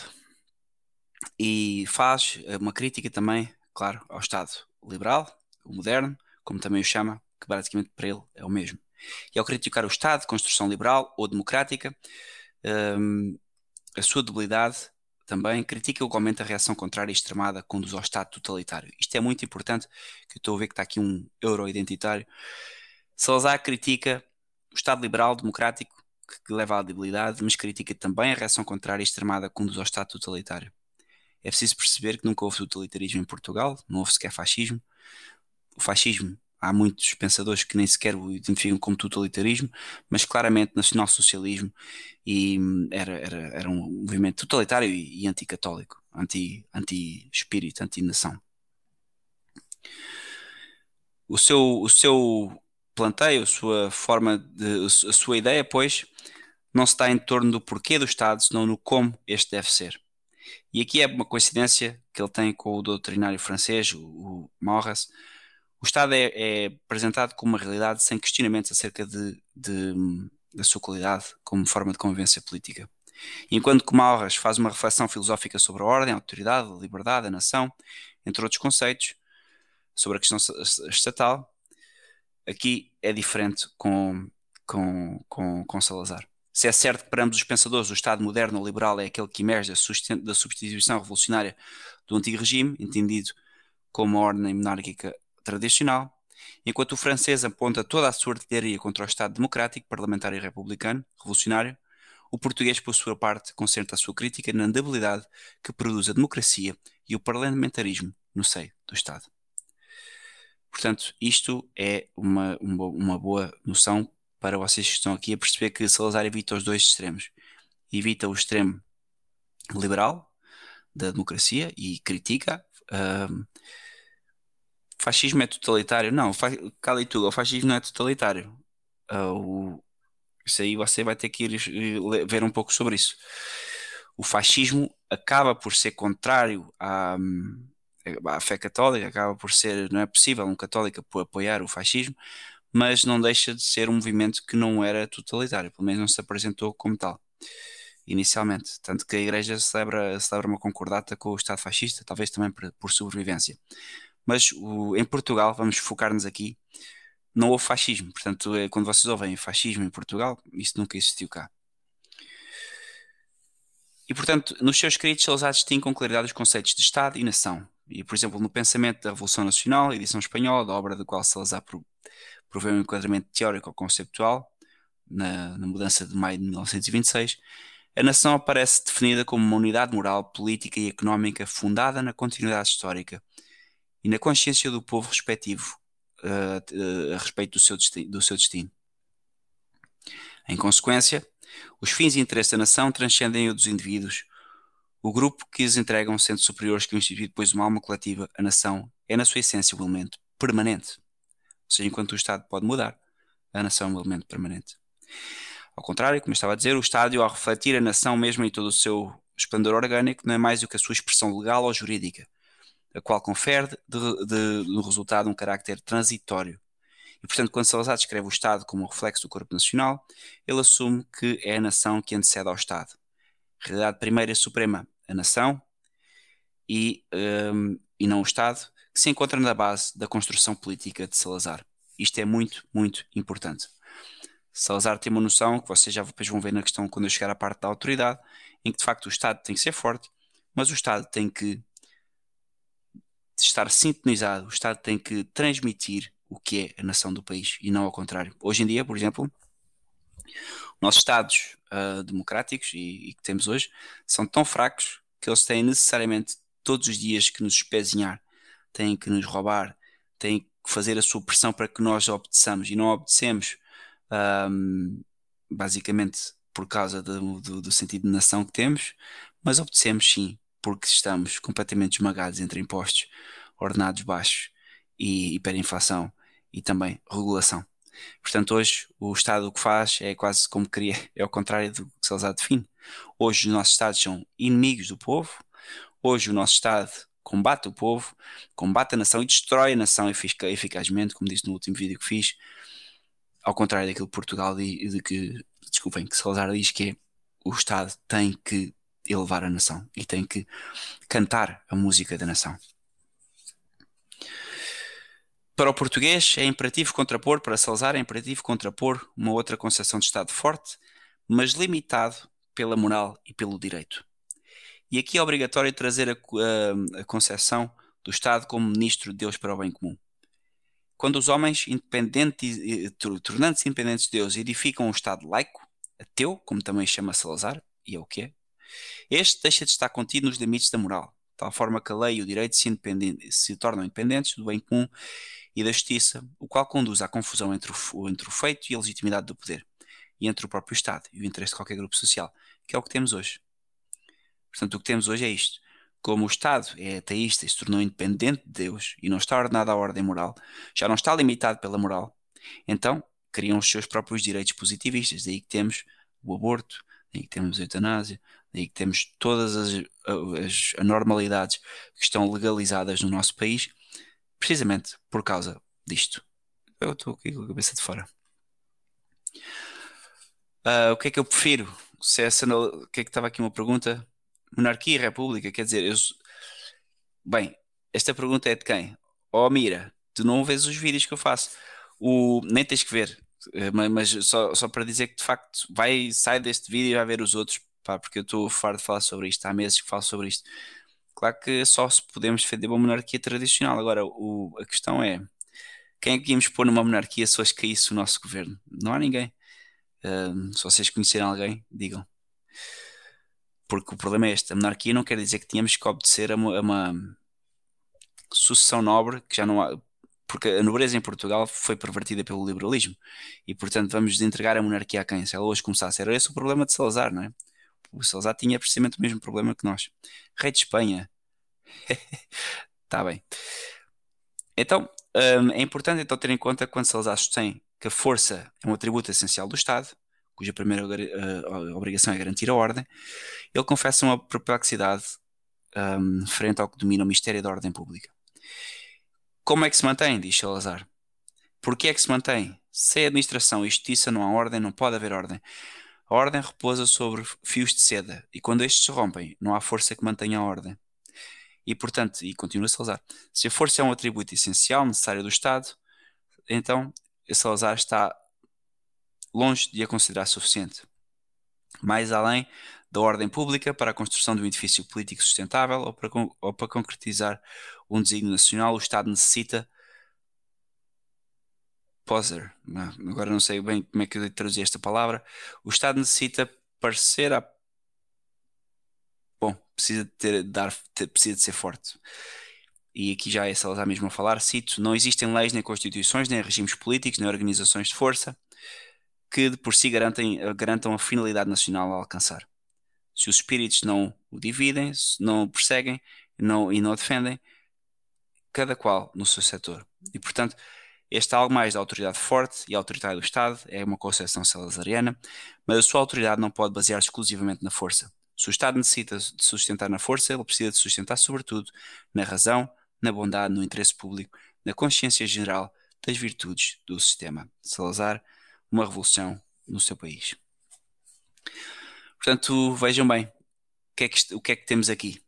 e faz uma crítica também, claro, ao Estado liberal, o moderno, como também o chama, que basicamente para ele é o mesmo. E ao criticar o Estado construção liberal ou democrática, um, a sua debilidade também critica igualmente a reação contrária e extremada conduz ao Estado totalitário. Isto é muito importante, que eu estou a ver que está aqui um euro-identitário. Salazar critica o Estado liberal, democrático, que leva à debilidade, mas critica também a reação contrária e extremada conduz ao Estado totalitário. É preciso perceber que nunca houve totalitarismo em Portugal, não houve sequer fascismo. O fascismo há muitos pensadores que nem sequer o identificam como totalitarismo, mas claramente nacional-socialismo e hum, era, era, era um movimento totalitário e, e anticatólico, anti-espírito, anti anti-nação. O seu, o seu planteio, a sua forma de, a sua ideia, pois, não está em torno do porquê do Estado, senão no como este deve ser. E aqui é uma coincidência que ele tem com o doutrinário francês, o, o Maurras, o Estado é, é, apresentado como uma realidade sem questionamentos acerca de, de, da sua qualidade como forma de convivência política. Enquanto que Maurras faz uma reflexão filosófica sobre a ordem, a autoridade, a liberdade, a nação, entre outros conceitos, sobre a questão estatal, aqui é diferente com, com, com, com Salazar. Se é certo que para ambos os pensadores o Estado moderno liberal é aquele que emerge da substituição revolucionária do antigo regime, entendido como a ordem monárquica tradicional, enquanto o francês aponta toda a sua artilharia contra o Estado democrático, parlamentar e republicano, revolucionário, o português, por sua parte, concentra a sua crítica na debilidade que produz a democracia e o parlamentarismo no seio do Estado. Portanto, isto é uma, uma, uma boa noção para vocês que estão aqui a perceber que Salazar evita os dois extremos. Evita o extremo liberal da democracia e critica uh, fascismo é totalitário. Não, cala e tudo, o fascismo não é totalitário. Uh, o, isso aí você vai ter que ir eh, ver um pouco sobre isso. O fascismo acaba por ser contrário à, à fé católica, acaba por ser, não é possível um católico apoiar o fascismo, mas não deixa de ser um movimento que não era totalitário, pelo menos não se apresentou como tal inicialmente. Tanto que a Igreja celebra, celebra uma concordata com o Estado fascista, talvez também por, por sobrevivência. Mas o, em Portugal, vamos focar-nos aqui, não houve fascismo. Portanto, é, quando vocês ouvem fascismo em Portugal, isso nunca existiu cá. E, portanto, nos seus escritos, Salazar distingue com claridade os conceitos de Estado e nação, E, por exemplo, no Pensamento da Revolução Nacional, edição espanhola, da obra do qual Salazar proveu um enquadramento teórico ou conceptual, na, na mudança de maio de 1926, a nação aparece definida como uma unidade moral, política e económica fundada na continuidade histórica e na consciência do povo respectivo uh, uh, a respeito do seu, do seu destino. Em consequência, os fins e interesses da nação transcendem o dos indivíduos. O grupo que os entregam sendo superiores que o institui depois uma alma coletiva, a nação, é na sua essência um elemento permanente. Ou seja, enquanto o Estado pode mudar, a nação é um elemento permanente. Ao contrário, como eu estava a dizer, o Estado, ao refletir a nação mesmo em todo o seu esplendor orgânico, não é mais do que a sua expressão legal ou jurídica, a qual confere de, de, no resultado um carácter transitório. E, portanto, quando Salazar descreve o Estado como um reflexo do corpo nacional, ele assume que é a nação que antecede ao Estado. realidade primeira e suprema, a nação, e, um, e não o Estado, que se encontra na base da construção política de Salazar. Isto é muito, muito importante. Salazar tem uma noção que vocês já depois vão ver na questão quando eu chegar à parte da autoridade, em que de facto o Estado tem que ser forte, mas o Estado tem que estar sintonizado, o Estado tem que transmitir o que é a nação do país e não ao contrário. Hoje em dia, por exemplo, nossos Estados uh, democráticos e, e, que temos hoje são tão fracos que eles têm necessariamente todos os dias que nos espezinhar, têm que nos roubar, têm que fazer a sua pressão para que nós obedeçamos e não obedecemos um, basicamente por causa do, do, do, sentido de nação que temos, mas obedecemos sim, porque estamos completamente esmagados entre impostos, ordenados baixos e hiperinflação e também regulação. Portanto, hoje o Estado o que faz é quase como queria, <laughs> é ao contrário do que Salazar define. Hoje os nossos Estados são inimigos do povo, hoje o nosso Estado combate o povo, combate a nação e destrói a nação eficazmente, como disse no último vídeo que fiz, ao contrário daquilo que Portugal diz, de que, desculpem, que Salazar diz que é, o Estado tem que elevar a nação e tem que cantar a música da nação. Para o português é imperativo contrapor, para Salazar é imperativo contrapor uma outra concepção de Estado forte, mas limitado pela moral e pelo direito. E aqui é obrigatório trazer a, a, concepção do Estado como ministro de Deus para o bem comum. Quando os homens, independentes, tornando-se independentes de Deus, edificam um Estado laico, ateu, como também chama Salazar, e é o que é, este deixa de estar contido nos limites da moral, de tal forma que a lei e o direito se, se tornam independentes do bem comum e da justiça, o qual conduz à confusão entre o, entre o feito e a legitimidade do poder, e entre o próprio Estado e o interesse de qualquer grupo social, que é o que temos hoje. Portanto, o que temos hoje é isto como o Estado é ateísta e se tornou independente de Deus e não está ordenado à ordem moral, já não está limitado pela moral, então criam os seus próprios direitos positivistas. Daí que temos o aborto, daí que temos a eutanásia, daí que temos todas as, as anormalidades que estão legalizadas no nosso país, precisamente por causa disto. Eu estou aqui com a cabeça de fora. Uh, o que é que eu prefiro? Se essa, o que é que estava aqui uma pergunta? monarquia e república, quer dizer, eu... bem, esta pergunta é de quem? Oh, Mira, tu não vês os vídeos que eu faço, o... nem tens que ver, eh, mas só, só para dizer que de facto vai, sai deste vídeo e vai ver os outros, pá, porque eu estou farto de falar sobre isto, há meses que falo sobre isto. Claro que só se podemos defender uma monarquia tradicional. Agora, o, a questão é: quem é que íamos pôr numa monarquia se hoje caísse o nosso governo? Não há ninguém. Uh, se vocês conhecerem alguém, digam. Porque o problema é este: a monarquia não quer dizer que tínhamos que obedecer a uma, a uma sucessão nobre que já não há. Porque a nobreza em Portugal foi pervertida pelo liberalismo e, portanto, vamos entregar a monarquia a quem? Se ela hoje começasse, era esse o problema de Salazar, não é? O Salazar tinha precisamente o mesmo problema que nós. Rei de Espanha. Está <laughs> bem. Então, hum, é importante então ter em conta quando Salazar sustém que a força é um atributo essencial do Estado, cuja primeira uh, obrigação é garantir a ordem, ele confessa uma perplexidade um, frente ao que domina o mistério da ordem pública. Como é que se mantém? Diz Salazar. Porquê é que se mantém? Sem administração e justiça não há ordem, não pode haver ordem. A ordem repousa sobre fios de seda, e quando estes se rompem, não há força que mantenha a ordem. E, portanto, e continua Salazar, se a força é um atributo essencial, necessário do Estado, então Salazar está longe de a considerar suficiente. Mais além da ordem pública para a construção de um edifício político sustentável ou para, ou para concretizar um desígnio nacional, o Estado necessita. Poser, agora não sei bem como é que eu traduzir esta palavra. O Estado necessita parecer a. Bom, precisa de, ter, dar, ter, precisa de ser forte. E aqui já é Salazar mesmo a falar, cito, não existem leis, nem constituições, nem regimes políticos, nem organizações de força que de por si garantem, garantam a finalidade nacional a alcançar. Se os espíritos não o dividem, não o perseguem não, e não o defendem, cada qual no seu setor. E, portanto, este é algo mais da autoridade forte e autoritária do Estado é uma concepção salazariana, mas a sua autoridade não pode basear-se exclusivamente na força. Se o Estado necessita de sustentar na força, ele precisa de sustentar sobretudo na razão, na bondade, no interesse público, na consciência geral das virtudes do sistema. Salazar uma revolução no seu país. Portanto, vejam bem, o que é que, o que, é que temos aqui?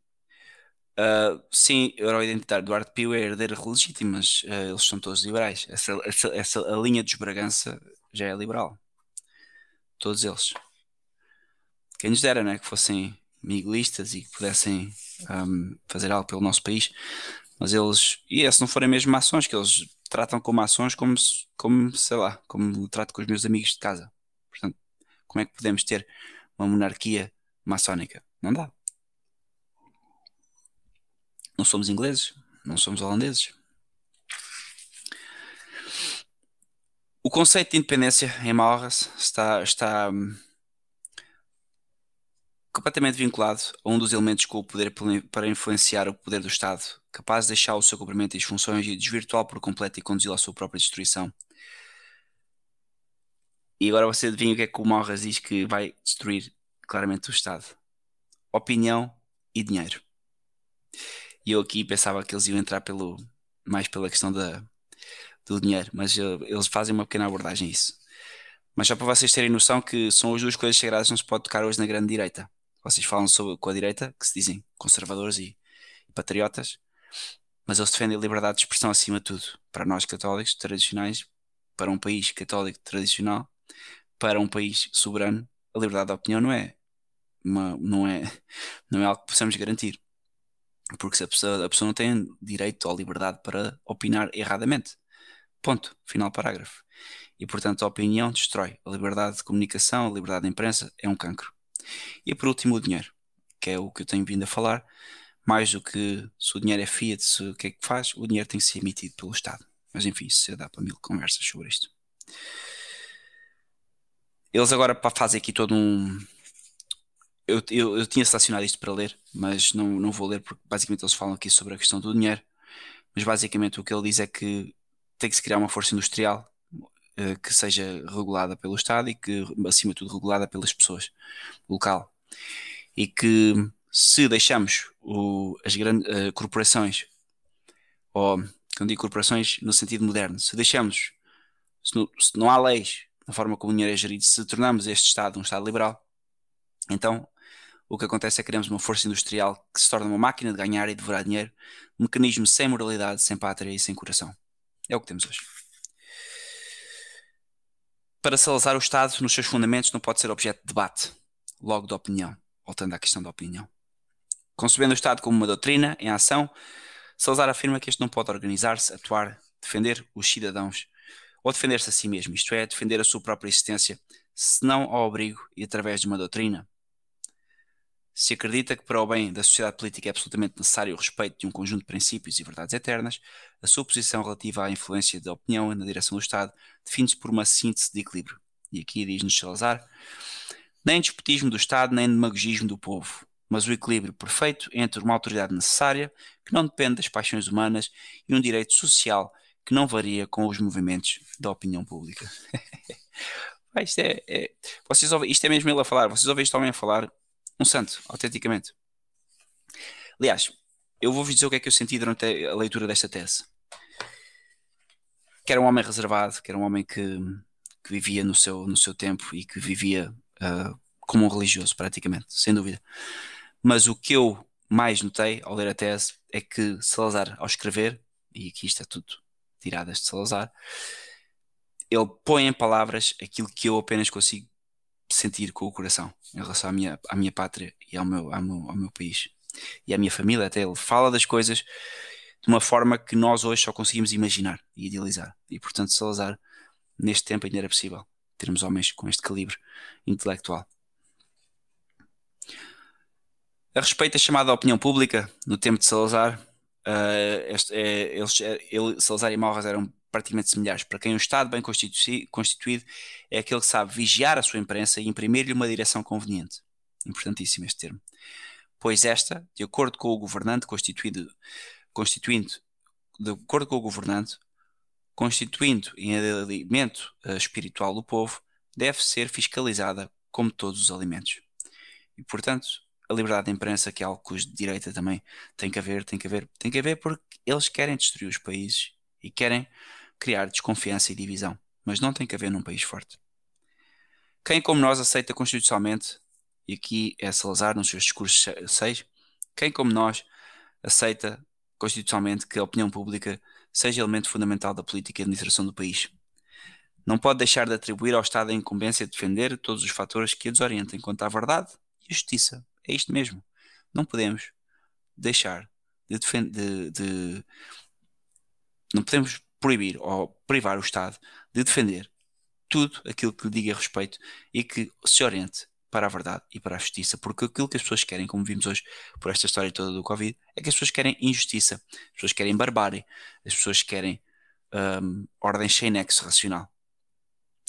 Uh, sim, Euro-identitário Eduardo Pio é herdeiro legítimo, mas uh, eles são todos liberais. Essa, essa, essa, a linha de Bragança já é liberal. Todos eles. Quem nos dera, né? Que fossem miguelistas e que pudessem um, fazer algo pelo nosso país. Mas eles, e se não forem mesmo maçons, que eles tratam como ações como, como, sei lá, como trato com os meus amigos de casa. Portanto, como é que podemos ter uma monarquia maçónica? Não dá. Não somos ingleses, não somos holandeses. O conceito de independência em Maurras está, está hum, completamente vinculado a um dos elementos com o poder para influenciar o poder do Estado, capaz de deixar o seu cumprimento e as funções e desvirtuá-lo por completo e conduzi-lo à sua própria destruição. E agora você adivinha o que é que o Morras diz que vai destruir claramente o Estado? Opinião e dinheiro. E eu aqui pensava que eles iam entrar pelo, mais pela questão da, do dinheiro, mas uh, eles fazem uma pequena abordagem a isso. Mas só para vocês terem noção que são as duas coisas sagradas que não se pode tocar hoje na grande direita. Vocês falam sobre, com a direita, que se dizem conservadores e, e patriotas, mas eles defendem a liberdade de expressão acima de tudo. Para nós católicos tradicionais, para um país católico tradicional, para um país soberano, a liberdade de opinião não é, uma, não é, <laughs> não é algo que possamos garantir. Porque se a pessoa, a pessoa não tem direito ou liberdade para opinar erradamente. Ponto. Final parágrafo. E portanto a opinião destrói. A liberdade de comunicação, a liberdade de imprensa é um cancro. E por último, o dinheiro, que é o que eu tenho vindo a falar. Mais do que se o dinheiro é fiat, se o que é que faz, o dinheiro tem que ser emitido pelo Estado. Mas enfim, isso dá para mil conversas sobre isto. Eles agora fazem aqui todo um. Eu, eu, eu tinha selecionado isto para ler, mas não, não vou ler porque basicamente eles falam aqui sobre a questão do dinheiro. Mas basicamente o que ele diz é que tem que se criar uma força industrial eh, que seja regulada pelo Estado e que, acima de tudo, regulada pelas pessoas local. E que se deixamos o, as grandes uh, corporações, ou quando digo corporações no sentido moderno, se deixamos, se não, se não há leis na forma como o dinheiro é gerido, se tornamos este Estado um Estado liberal, então o que acontece é que criamos uma força industrial que se torna uma máquina de ganhar e devorar dinheiro, um mecanismo sem moralidade, sem pátria e sem coração. É o que temos hoje. Para Salazar, o Estado, nos seus fundamentos, não pode ser objeto de debate, logo de opinião, voltando à questão da opinião. Concebendo o Estado como uma doutrina em ação, Salazar afirma que este não pode organizar-se, atuar, defender os cidadãos ou defender-se a si mesmo, isto é, defender a sua própria existência, senão ao abrigo e através de uma doutrina, se acredita que para o bem da sociedade política é absolutamente necessário o respeito de um conjunto de princípios e verdades eternas, a sua posição relativa à influência da opinião na direção do Estado define-se por uma síntese de equilíbrio. E aqui diz-nos Salazar: nem despotismo do Estado, nem demagogismo do povo, mas o equilíbrio perfeito entre uma autoridade necessária, que não depende das paixões humanas, e um direito social que não varia com os movimentos da opinião pública. <laughs> isto, é, é, vocês isto é mesmo ele a falar, vocês ouvem este homem a falar um santo, autenticamente. Aliás, eu vou-vos dizer o que é que eu senti durante a leitura desta tese. Que era um homem reservado, que era um homem que, que vivia no seu, no seu tempo e que vivia uh, como um religioso, praticamente, sem dúvida. Mas o que eu mais notei ao ler a tese é que Salazar, ao escrever, e aqui está tudo tiradas de Salazar, ele põe em palavras aquilo que eu apenas consigo sentir com o coração em relação à minha, à minha pátria e ao meu, ao meu, ao meu país e à minha família. Até ele fala das coisas de uma forma que nós hoje só conseguimos imaginar e idealizar. E portanto, Salazar, neste tempo ainda era possível termos homens com este calibre intelectual. A respeito da chamada opinião pública, no tempo de Salazar, uh, este, é, eles, é, ele, Salazar e Malras eram praticamente similares. Para quem um Estado bem constituído é aquele que sabe vigiar a sua imprensa e imprimir-lhe uma direção conveniente. Importantíssimo este termo. Pois esta, de acordo com o governante constituído, constituindo, de acordo com o governante, constituindo em alimento uh, espiritual do povo, deve ser fiscalizada como todos os alimentos. E, portanto, a liberdade de imprensa, que é algo que os direita também tem que haver, tem que haver, tem que haver porque eles querem destruir os países e querem criar desconfiança e divisão, mas não tem que haver num país forte. Quem, como nós, aceita constitucionalmente, e aqui é Salazar nos seus discursos 6, quem, como nós, aceita constitucionalmente que a opinião pública seja elemento fundamental da política e administração do país. Não pode deixar de atribuir ao Estado a incumbência de defender todos os fatores que a desorientem quanto à verdade e a justiça. É isto mesmo. Não podemos deixar de defender. De, de, não podemos proibir ou privar o Estado de defender tudo aquilo que lhe diga respeito e que se oriente para a verdade e para a justiça, porque aquilo que as pessoas querem, como vimos hoje por esta história toda do Covid, é que as pessoas querem injustiça, as pessoas querem barbárie, as pessoas querem um, ordem sem nexo racional.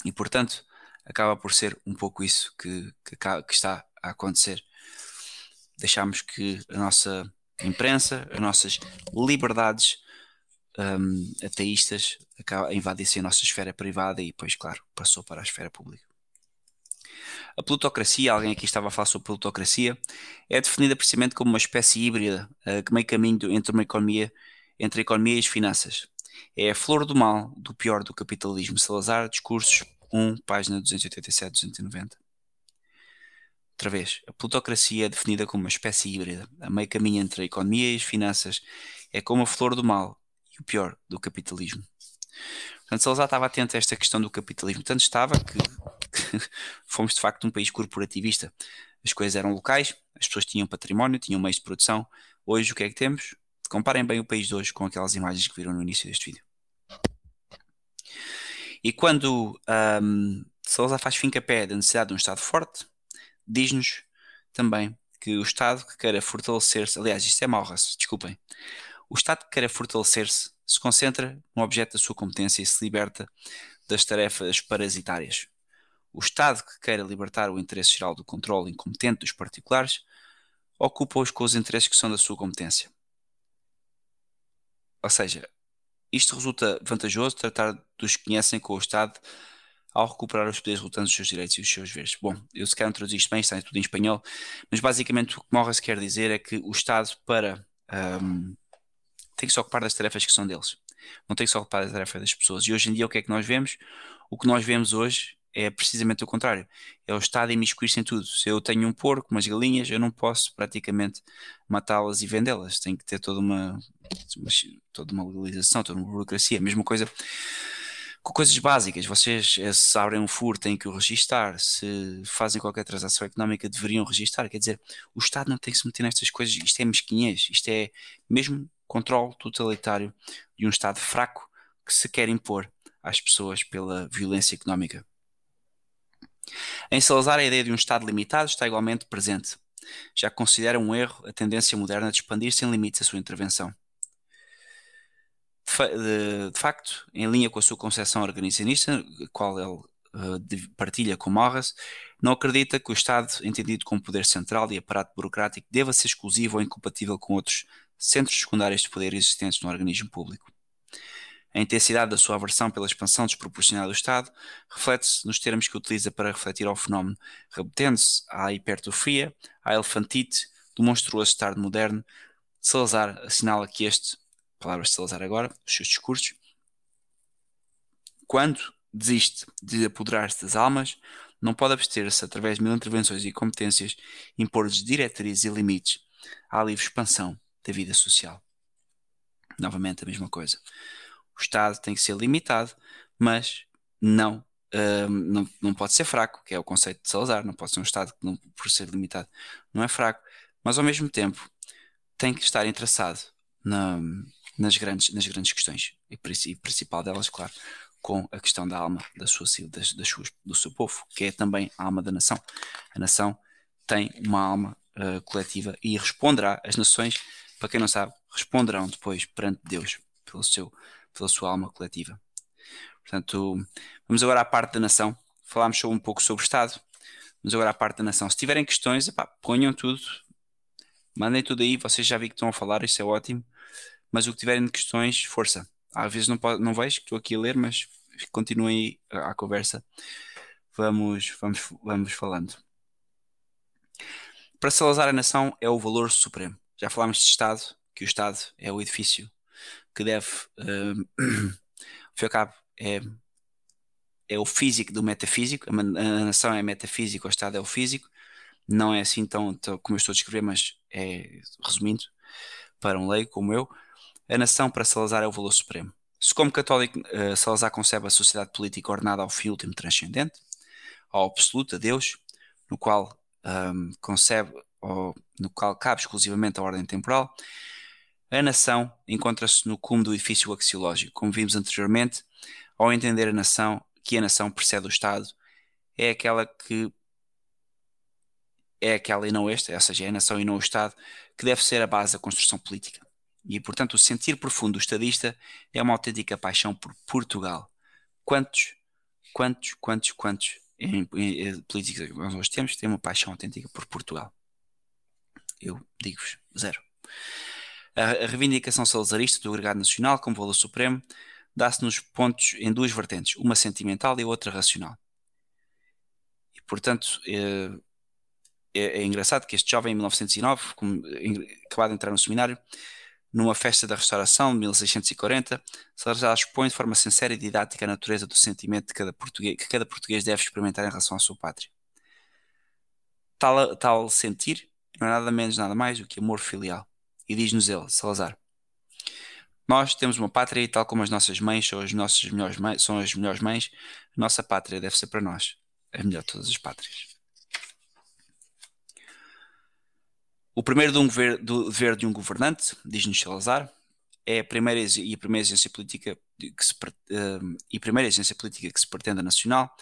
E portanto, acaba por ser um pouco isso que, que, que está a acontecer. Deixamos que a nossa imprensa, as nossas liberdades um, ateístas invadissem a nossa esfera privada e depois, claro, passou para a esfera pública. A plutocracia, alguém aqui estava a falar sobre plutocracia, é definida precisamente como uma espécie híbrida, uh, que meio caminho entre uma economia, entre a economia e as finanças. É a flor do mal, do pior do capitalismo. Salazar, discursos 1, página 287-290. Outra vez, a plutocracia é definida como uma espécie híbrida, a meio caminho entre a economia e as finanças. É como a flor do mal o pior do capitalismo. Portanto, Salazar estava atento a esta questão do capitalismo. Tanto estava que, que <laughs> fomos de facto um país corporativista. As coisas eram locais, as pessoas tinham património, tinham meios de produção. Hoje o que é que temos? Comparem bem o país de hoje com aquelas imagens que viram no início deste vídeo. E quando um, Salazar faz fim pé da necessidade de um Estado forte, diz-nos também que o Estado que queira fortalecer-se, aliás, isto é Malras, desculpem, o Estado que queira fortalecer-se se concentra no objeto da sua competência e se liberta das tarefas parasitárias. O Estado que queira libertar o interesse geral do controle incompetente dos particulares ocupa-os com os interesses que são da sua competência. Ou seja, isto resulta vantajoso tratar dos que conhecem com o Estado ao recuperar os poderes resultantes dos seus direitos e dos seus deveres. Bom, eu se calhar não isto bem, está tudo em espanhol, mas basicamente o que Morris quer dizer é que o Estado, para um, tem que se ocupar das tarefas que são deles. Não tem que se ocupar das tarefas das pessoas. E hoje em dia o que é que nós vemos? O que nós vemos hoje é precisamente o contrário. É o Estado imiscuir-se em tudo. Se eu tenho um porco, umas galinhas, eu não posso praticamente matá-las e vendê-las. Tem que ter toda uma, uma, toda uma legalização, toda uma burocracia. A mesma coisa com coisas básicas. Vocês, eh, se abrem um furo, têm que o registar. Se fazem qualquer transação económica, deveriam registar. Quer dizer, o Estado não tem que se meter nestas coisas. Isto é mesquinhez. Isto é mesmo controle totalitário de um Estado fraco que se quer impor às pessoas pela violência económica. Em Salazar, a ideia de um Estado limitado está igualmente presente. Já considera um erro a tendência moderna de expandir sem limites a sua intervenção. De, de, de facto, em linha com a sua concepção organizacionista, qual ele uh, partilha com Morris, não acredita que o Estado, entendido como poder central e aparato burocrático, deva ser exclusivo ou incompatível com outros centros secundários de poder existentes no organismo público. A intensidade da sua aversão pela expansão desproporcionada do Estado reflete-se nos termos que utiliza para refletir ao fenómeno, remetendo-se à hipertrofia, à elefantite do monstruoso Estado moderno. Salazar assinala que este, palavras de Salazar agora, os seus discursos, quando desiste de apoderar-se das almas, não pode abster-se, através de mil intervenções e competências, impor-lhes diretrizes e limites à livre expansão da vida social. Novamente a mesma coisa. O Estado tem que ser limitado, mas não uh, não, não pode ser fraco, que é o conceito de Salazar, não pode ser um Estado que, não, por ser limitado, não é fraco, mas ao mesmo tempo tem que estar interessado na, nas, grandes, nas grandes questões, e, e principal delas, claro, com a questão da alma da sua, das, das suas, do seu povo, que é também a alma da nação. A nação tem uma alma uh, coletiva e responderá, as nações, para quem não sabe, responderão depois perante Deus pelo seu, pela sua alma coletiva. Portanto, vamos agora à parte da nação. Falámos um pouco sobre o Estado. Vamos agora à parte da nação. Se tiverem questões, epá, ponham tudo. Mandem tudo aí. Vocês já vi que estão a falar, isso é ótimo. Mas o que tiverem de questões, força. Às vezes não, pode, não vejo que estou aqui a ler, mas continuem a, a conversa. Vamos, vamos, vamos falando. Para Salazar, a nação é o valor supremo. Já falámos de Estado, que o Estado é o edifício que deve, <clears throat> uh, ao cabo, é, é o físico do metafísico, a, nação é metafísico, o Estado é o físico. Não é assim tão, tão como eu estou a descrever, mas é resumindo para um leigo como eu. A nação para Salazar é o valor supremo. Se como católico uh, Salazar concebe a sociedade política ordenada ao fim último transcendente, ao absoluto, a Deus, no qual um, concebe, ou, no qual cabe exclusivamente a ordem temporal, a nação encontra-se no cume do edifício axiológico. Como vimos anteriormente, ao entender a nação, que a nação precede o Estado, é aquela que é aquela e não esta, ou seja, é a nação e não o Estado, que deve ser a base da construção política. E, portanto, o sentir profundo do estadista é uma autêntica paixão por Portugal. Quantos, quantos, quantos, quantos em, em, em política que nós temos têm uma paixão autêntica por Portugal? Eu digo-vos, zero. A, reivindicação salazarista do agregado nacional como valor supremo dá-se nos pontos em duas vertentes, uma sentimental e outra racional. E, portanto, é, é, é engraçado que este jovem, em 1909, como, acabado de entrar no seminário, numa festa da restauração de 1640, Salazar expõe de forma sincera e didática a natureza do sentimento cada que cada português deve experimentar em relação à sua pátria. Tal, tal sentir não é nada menos, nada mais do que amor filial. E diz-nos ele, Salazar, nós temos uma pátria e tal como as nossas mães são as nossas melhores mães, são as melhores mães, a nossa pátria deve ser para nós a melhor de todas as pátrias. O primeiro de um dever de um governante, diz-nos Salazar, é a primeira e a primeira exigência política que se, e primeira exigência política que se pretende nacional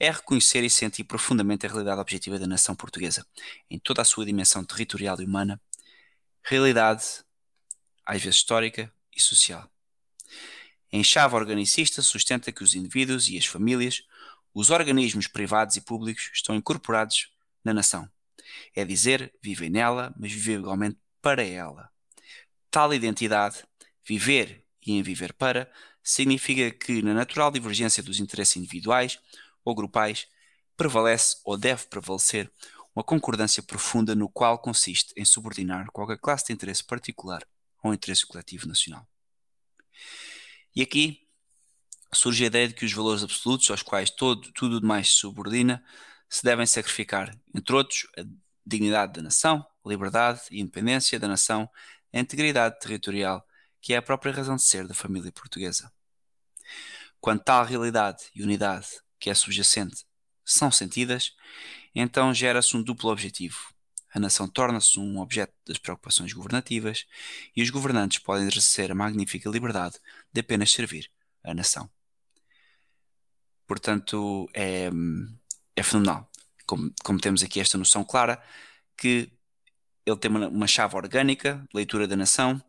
é reconhecer e sentir profundamente a realidade objetiva da nação portuguesa, em toda a sua dimensão territorial e humana, realidade, às vezes histórica e social. Em chave organicista sustenta que os indivíduos e as famílias, os organismos privados e públicos, estão incorporados na nação é dizer, vivem nela, mas viver igualmente para ela. Tal identidade, viver e em viver para, significa que, na natural divergência dos interesses individuais ou grupais, prevalece ou deve prevalecer uma concordância profunda no qual consiste em subordinar qualquer classe de interesse particular ao interesse coletivo nacional. E aqui surge a ideia de que os valores absolutos aos quais todo, tudo demais se subordina se devem sacrificar, entre outros, a dignidade da nação, a liberdade e independência da nação, a integridade territorial, que é a própria razão de ser da família portuguesa. Quando tal realidade e unidade que é subjacente são sentidas, então gera-se um duplo objetivo. A nação torna-se um objeto das preocupações governativas e os governantes podem exercer a magnífica liberdade de apenas servir a nação. Portanto, é, é fenomenal. Como, como, temos aqui esta noção clara, que ele tem uma, uma, chave orgânica leitura da nação,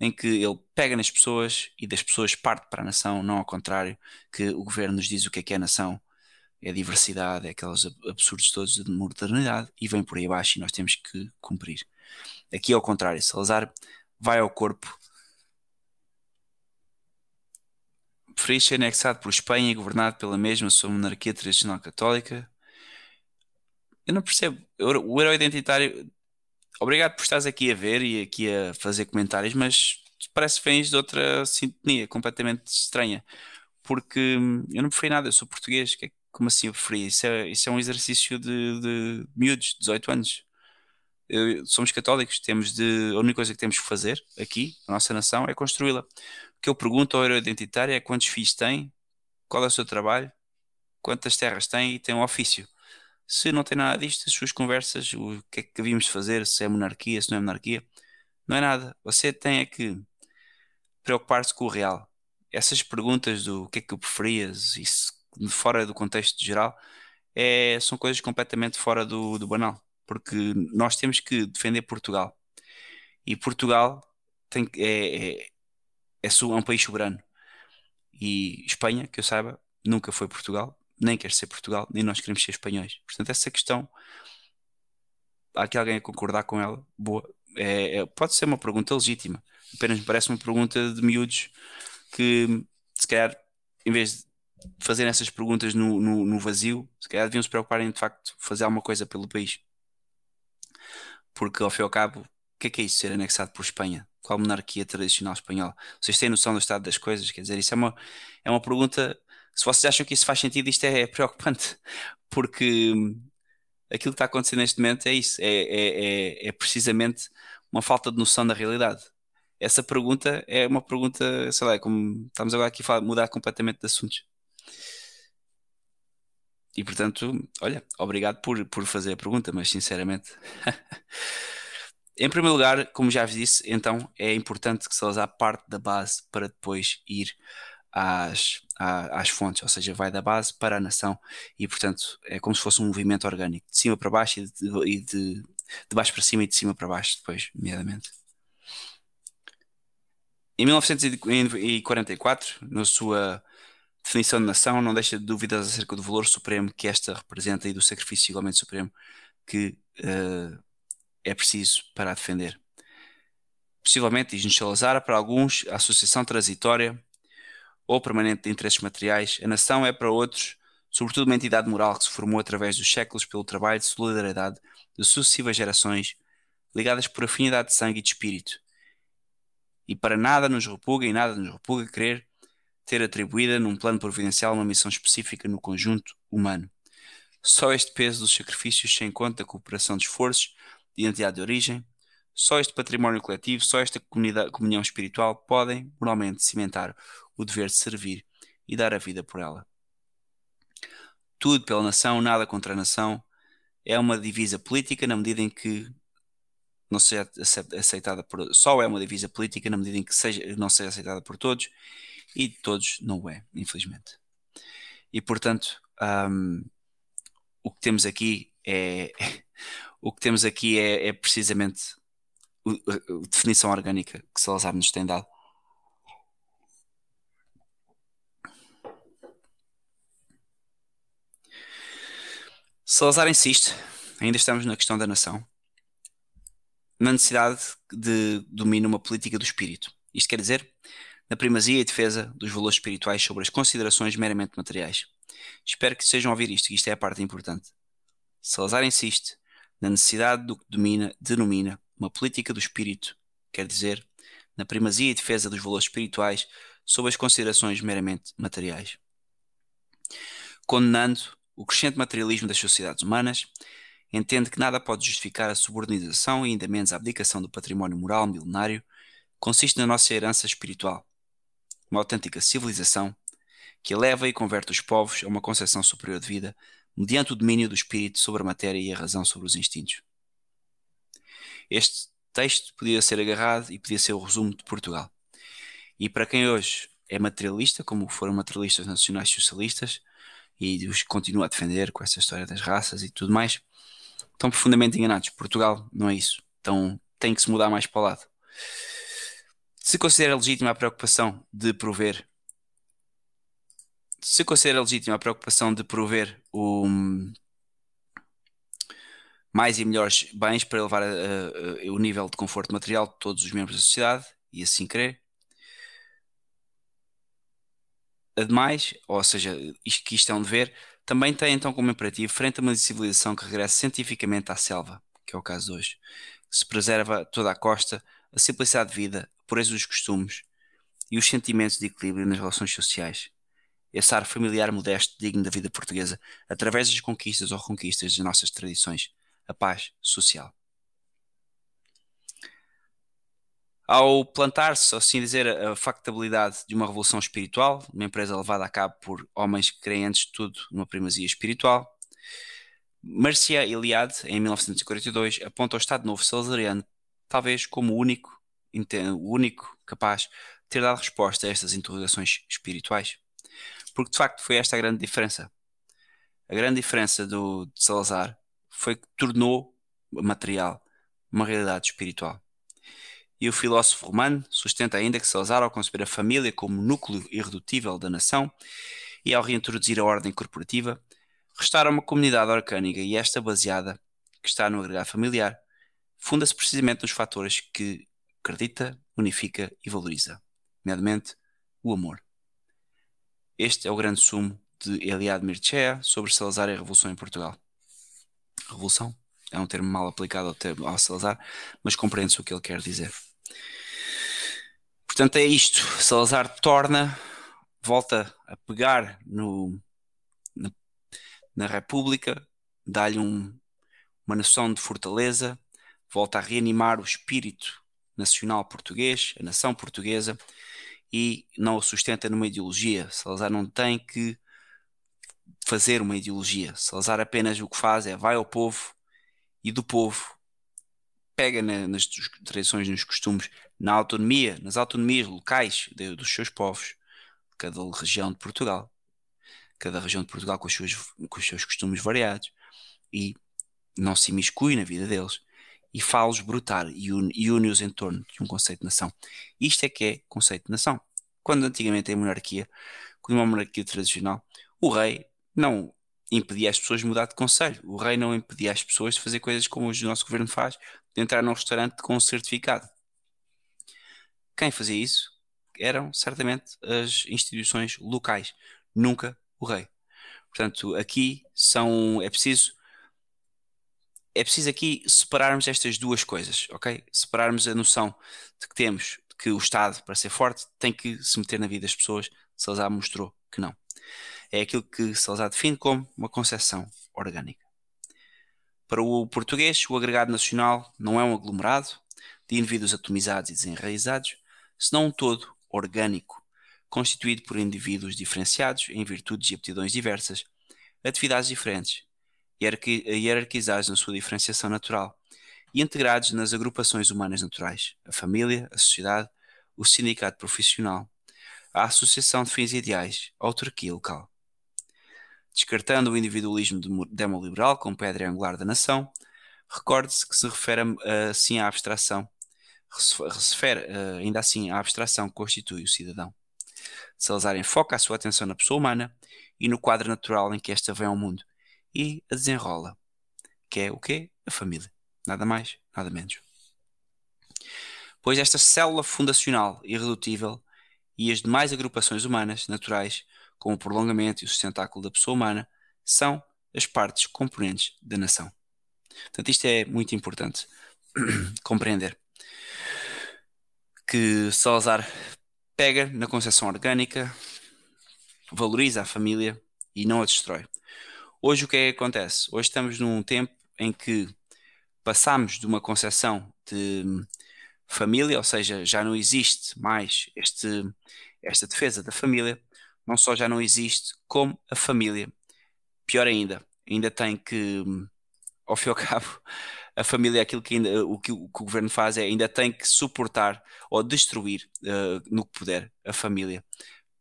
em que ele pega nas pessoas e das pessoas parte para a nação, não ao contrário, que o governo nos diz o que é que é a nação, é a diversidade, é aqueles absurdos todos de modernidade, e vem por aí abaixo e nós temos que cumprir. Aqui ao contrário, Salazar vai ao corpo, preferir ser anexado por Espanha e governado pela mesma sua monarquia tradicional católica, eu não percebo. O herói identitário. Obrigado por estares aqui a ver e aqui a fazer comentários, mas parece que vens de outra sintonia completamente estranha. Porque hum, eu não preferi nada, eu sou português. É, como assim eu preferi? Isso é, isso é um exercício de, de miúdos, 18 anos. Eu, somos católicos, temos de. A única coisa que temos que fazer aqui, na nossa nação, é construí-la. O que eu pergunto ao herói identitário é quantos filhos tem, qual é o seu trabalho, quantas terras tem e tem um ofício. Se não tem nada disto, as suas conversas, o que é que havíamos de fazer, se é monarquia, se não é monarquia, não é nada. Você tem é que preocupar-se com o real. Essas perguntas do que é que eu preferias, isso fora do contexto geral, é, são coisas completamente fora do, do banal. Porque nós temos que defender Portugal. E Portugal tem, é, é, é, é um país soberano. E Espanha, que eu saiba, nunca foi Portugal, nem quer ser Portugal, nem nós queremos ser espanhóis. Portanto, essa questão, há aqui alguém a concordar com ela, boa. É, é, pode ser uma pergunta legítima, apenas me parece uma pergunta de miúdos que, se calhar, em vez de fazerem essas perguntas no, no, no vazio, se calhar deviam se preocupar em, de facto, fazer alguma coisa pelo país. Porque, ao fim e ao cabo, o que é que é isso, ser anexado por Espanha? Qual monarquia tradicional espanhola? Vocês têm noção do estado das coisas? Quer dizer, isso é uma, é uma pergunta se vocês acham que isso faz sentido, isto é, preocupante, porque aquilo que está acontecendo neste momento é isso, é, é, é, é precisamente uma falta de noção da realidade. Essa pergunta é uma pergunta, sei lá, é como estamos agora aqui a mudar completamente de assuntos. E portanto, olha, obrigado por, por fazer a pergunta, mas sinceramente. <laughs> em primeiro lugar, como já vos disse, então é importante que Salazar parte da base para depois ir às, às fontes, ou seja, vai da base para a nação e, portanto, é como se fosse um movimento orgânico, de cima para baixo e de, e de, de baixo para cima e de cima para baixo, depois, nomeadamente. Em 1944, na sua definição de nação, não deixa de dúvidas acerca do valor supremo que esta representa e do sacrifício igualmente supremo que uh, é preciso para a defender. Possivelmente, diz-nos Salazar, para alguns, a associação transitória ou permanente de interesses materiais, a nação é para outros, sobretudo uma entidade moral que se formou através dos séculos pelo trabalho de solidariedade de sucessivas gerações, ligadas por afinidade de sangue e de espírito. E para nada nos repuga e nada nos repuga querer ter atribuída num plano providencial uma missão específica no conjunto humano. Só este peso dos sacrifícios sem conta a cooperação de esforços de identidade de origem, só este património coletivo, só esta comunhão espiritual podem, moralmente, cimentar o dever de servir e dar a vida por ela. Tudo pela nação, nada contra a nação, é uma divisa política na medida em que não seja aceitada por só é uma divisa política na medida em que seja, não seja aceitada por todos e todos não é, infelizmente. E portanto, um, o que temos aqui é <laughs> o que temos aqui é, é precisamente a definição orgânica que Salazar nos tem dado Salazar insiste, ainda estamos na questão da nação, na necessidade de domínio uma política do espírito. Isto quer dizer, na primazia e defesa dos valores espirituais sobre as considerações meramente materiais. Espero que estejam a ouvir isto, que isto é a parte importante. Salazar insiste na necessidade do que domina, denomina uma política do espírito, quer dizer, na primazia e defesa dos valores espirituais sobre as considerações meramente materiais. Condenando o crescente materialismo das sociedades humanas entende que nada pode justificar a subordinação e ainda menos a abdicação do património moral milenário consiste na nossa herança espiritual, uma autêntica civilização que eleva e converte os povos a uma concepção superior de vida mediante o domínio do espírito sobre a matéria e a razão sobre os instintos. Este texto podia ser agarrado e podia ser o resumo de Portugal. E para quem hoje é materialista, como foram materialistas nacionais socialistas, e os continua a defender com essa história das raças e tudo mais, estão profundamente enganados. Portugal não é isso. Então tem que se mudar mais para o lado. Se considera legítima a preocupação de prover se considera legítima a preocupação de prover o, mais e melhores bens para elevar a, a, o nível de conforto material de todos os membros da sociedade e assim querer, Ademais, ou seja, isto que isto é um dever, também tem então como imperativo, frente a uma civilização que regressa cientificamente à selva, que é o caso de hoje, que se preserva toda a costa, a simplicidade de vida, a pureza dos costumes e os sentimentos de equilíbrio nas relações sociais. Esse ar familiar modesto, digno da vida portuguesa, através das conquistas ou reconquistas das nossas tradições, a paz social. Ao plantar-se, assim dizer, a factabilidade de uma revolução espiritual, uma empresa levada a cabo por homens que creem antes de tudo numa primazia espiritual, Marcia Eliade, em 1942, aponta o Estado Novo Salazariano talvez como o único, o único capaz de ter dado resposta a estas interrogações espirituais. Porque de facto foi esta a grande diferença. A grande diferença do, de Salazar foi que tornou material uma realidade espiritual. E o filósofo romano sustenta ainda que Salazar, ao conceber a família como núcleo irredutível da nação e ao reintroduzir a ordem corporativa, restaura uma comunidade orgânica e esta baseada, que está no agregado familiar, funda-se precisamente nos fatores que acredita, unifica e valoriza, nomeadamente o amor. Este é o grande sumo de Eliade Mircea sobre Salazar e a Revolução em Portugal. Revolução é um termo mal aplicado ao, termo, ao Salazar, mas compreende-se o que ele quer dizer. Portanto, é isto. Salazar torna, volta a pegar no, na, na República, dá-lhe um, uma noção de fortaleza, volta a reanimar o espírito nacional português, a nação portuguesa, e não o sustenta numa ideologia. Salazar não tem que fazer uma ideologia. Salazar apenas o que faz é vai ao povo e do povo pega na, nas tradições, nos costumes, na autonomia, nas autonomias locais de, dos seus povos, de cada região de Portugal, cada região de Portugal com os seus, com os seus costumes variados, e não se imiscui na vida deles, e fala-os brutar e une-os em torno de um conceito de nação. Isto é que é conceito de nação. Quando antigamente em monarquia, quando uma monarquia tradicional, o rei não impedia as pessoas de mudar de conselho. O rei não impedia as pessoas de fazer coisas como o nosso governo faz, de entrar num restaurante com um certificado. Quem fazia isso eram certamente as instituições locais, nunca o rei. Portanto, aqui são é preciso é preciso aqui separarmos estas duas coisas, ok? Separarmos a noção de que temos que o Estado, para ser forte, tem que se meter na vida das pessoas. Salazar mostrou que não. É aquilo que Salazar define como uma concepção orgânica. Para o português, o agregado nacional não é um aglomerado de indivíduos atomizados e desenraizados, senão um todo orgânico, constituído por indivíduos diferenciados em virtudes e aptidões diversas, atividades diferentes, hierarquizados na sua diferenciação natural e integrados nas agrupações humanas naturais, a família, a sociedade, o sindicato profissional, a associação de fins ideais, a autarquia local. Descartando o individualismo demoliberal como pedra angular da nação, recorde-se que se refere assim à abstração, refere ainda assim à abstração que constitui o cidadão. Salazar enfoca a sua atenção na pessoa humana e no quadro natural em que esta vem ao mundo e a desenrola, que é o quê? A família. Nada mais, nada menos. Pois esta célula fundacional irredutível e as demais agrupações humanas naturais como o prolongamento e o sustentáculo da pessoa humana, são as partes componentes da nação. Portanto, isto é muito importante <clears throat> compreender. Que Salazar pega na concepção orgânica, valoriza a família e não a destrói. Hoje o que é que acontece? Hoje estamos num tempo em que passamos de uma concepção de família, ou seja, já não existe mais este, esta defesa da família, não só já não existe, como a família. Pior ainda, ainda tem que, ao fim e ao <laughs> cabo, a família é aquilo que ainda, o que o governo faz é ainda tem que suportar ou destruir uh, no que puder a família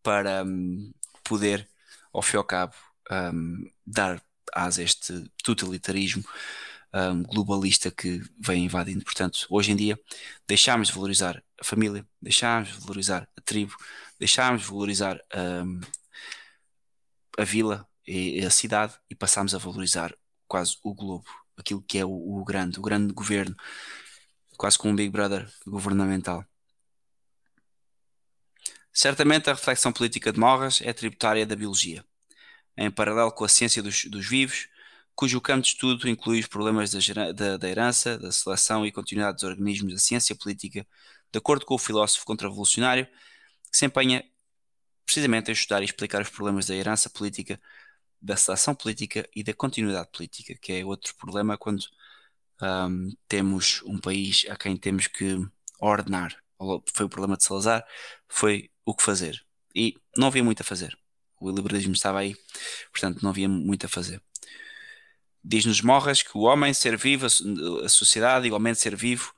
para um, poder, ao fim e ao cabo, um, dar asa a este totalitarismo um, globalista que vem invadindo. Portanto, hoje em dia, deixámos de valorizar a família, deixámos de valorizar a tribo, deixámos de valorizar um, a vila e a cidade e passámos a valorizar quase o globo, aquilo que é o, o grande, o grande governo, quase como um Big Brother governamental. Certamente a reflexão política de Morras é tributária da biologia, em paralelo com a ciência dos, dos vivos, cujo campo de estudo inclui os problemas da, da, da, herança, da seleção e continuidade dos organismos da ciência política, de acordo com o filósofo contra-revolucionário, que se empenha precisamente a estudar e explicar os problemas da herança política, da seleção política e da continuidade política, que é outro problema quando um, temos um país a quem temos que ordenar foi o problema de Salazar, foi o que fazer. E não havia muito a fazer. O liberalismo estava aí, portanto não havia muito a fazer. Diz-nos Morras que o homem ser vivo, a sociedade igualmente ser vivo,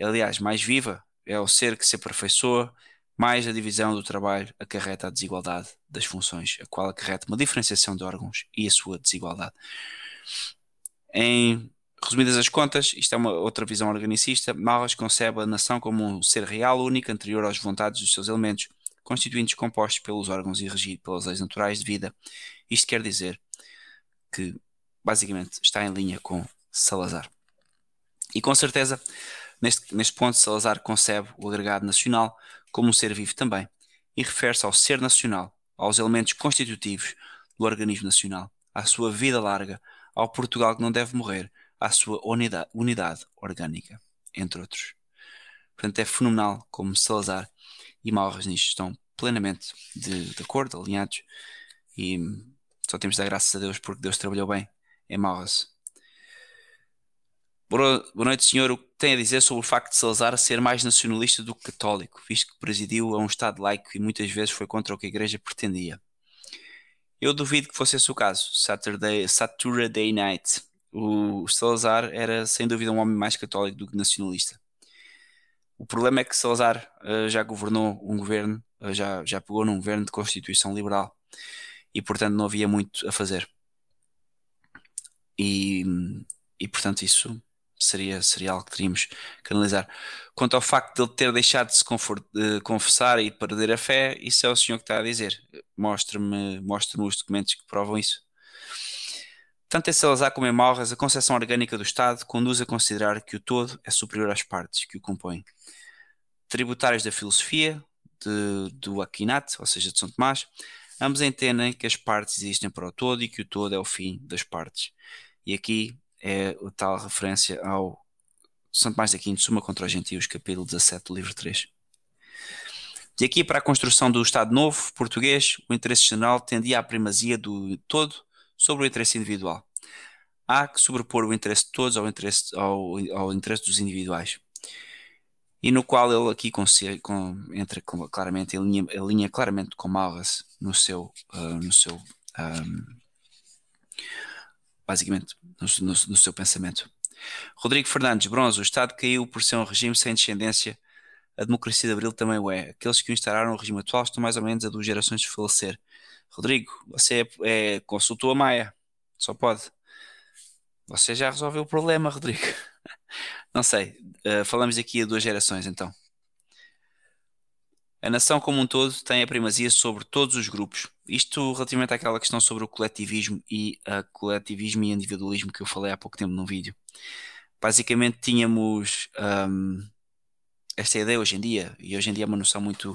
aliás, mais viva, é o ser que se aperfeiçoa, mais a divisão do trabalho acarreta a desigualdade das funções, a qual acarreta uma diferenciação de órgãos e a sua desigualdade. Em resumidas as contas, isto é uma outra visão organicista, Malras concebe a nação como um ser real, único, anterior às vontades dos seus elementos, constituintes compostos pelos órgãos e regido pelas leis naturais de vida. Isto quer dizer que, basicamente, está em linha com Salazar. E com certeza, neste, neste ponto, Salazar concebe o agregado nacional como um ser vivo também, e refere-se ao ser nacional, aos elementos constitutivos do organismo nacional, à sua vida larga, ao Portugal que não deve morrer, à sua unidade, unidade orgânica, entre outros. Portanto, é fenomenal como Salazar e Malras nisto estão plenamente de, de acordo, alinhados, e só temos de dar graças a Deus porque Deus trabalhou bem em Malras. Boa noite, senhor. O que tem a dizer sobre o facto de Salazar ser mais nacionalista do que católico, visto que presidiu a um Estado laico e muitas vezes foi contra o que a Igreja pretendia? Eu duvido que fosse esse o caso. Saturday, Saturday Night. O Salazar era sem dúvida um homem mais católico do que nacionalista. O problema é que Salazar uh, já governou um governo, uh, já, já pegou num governo de Constituição Liberal e, portanto, não havia muito a fazer. E, e portanto, isso seria, seria algo que teríamos que analisar. Quanto ao facto de ele ter deixado de se de confessar e perder a fé, isso é o senhor que está a dizer. Mostre-me mostre os documentos que provam isso. Tanto em Salazar como em Malras, a concepção orgânica do Estado conduz a considerar que o todo é superior às partes que o compõem. Tributários da filosofia, de, do Aquinat, ou seja, de São Tomás, ambos entendem que as partes existem para o todo e que o todo é o fim das partes. E aqui é a tal referência ao Santo Mais Aquino, Suma contra os Gentios, capítulo 17 do livro 3. De aqui para a construção do Estado Novo português, o interesse general tendia à primazia do todo sobre o interesse individual. Há que sobrepor o interesse de todos ao interesse, ao, ao interesse dos individuais. E no qual ele aqui consegue, com, entra com, claramente, alinha, alinha claramente com Malras no seu, uh, no seu um, basicamente, no, no, no, seu pensamento. Rodrigo Fernandes, bronze, o Estado caiu por ser um regime sem descendência. A democracia de Abril também o é. Aqueles que instauraram o regime atual estão mais ou menos a duas gerações de falecer. Rodrigo, você é, é, consultou a Maia. Só pode. Você já resolveu o problema, Rodrigo. <laughs> Não sei. Uh, falamos aqui a duas gerações, então. A nação como um todo tem a primazia sobre todos os grupos. Isto relativamente àquela questão sobre o coletivismo e a coletivismo e individualismo que eu falei há pouco tempo num vídeo. Basicamente tínhamos um, esta ideia hoje em dia, e hoje em dia é uma noção muito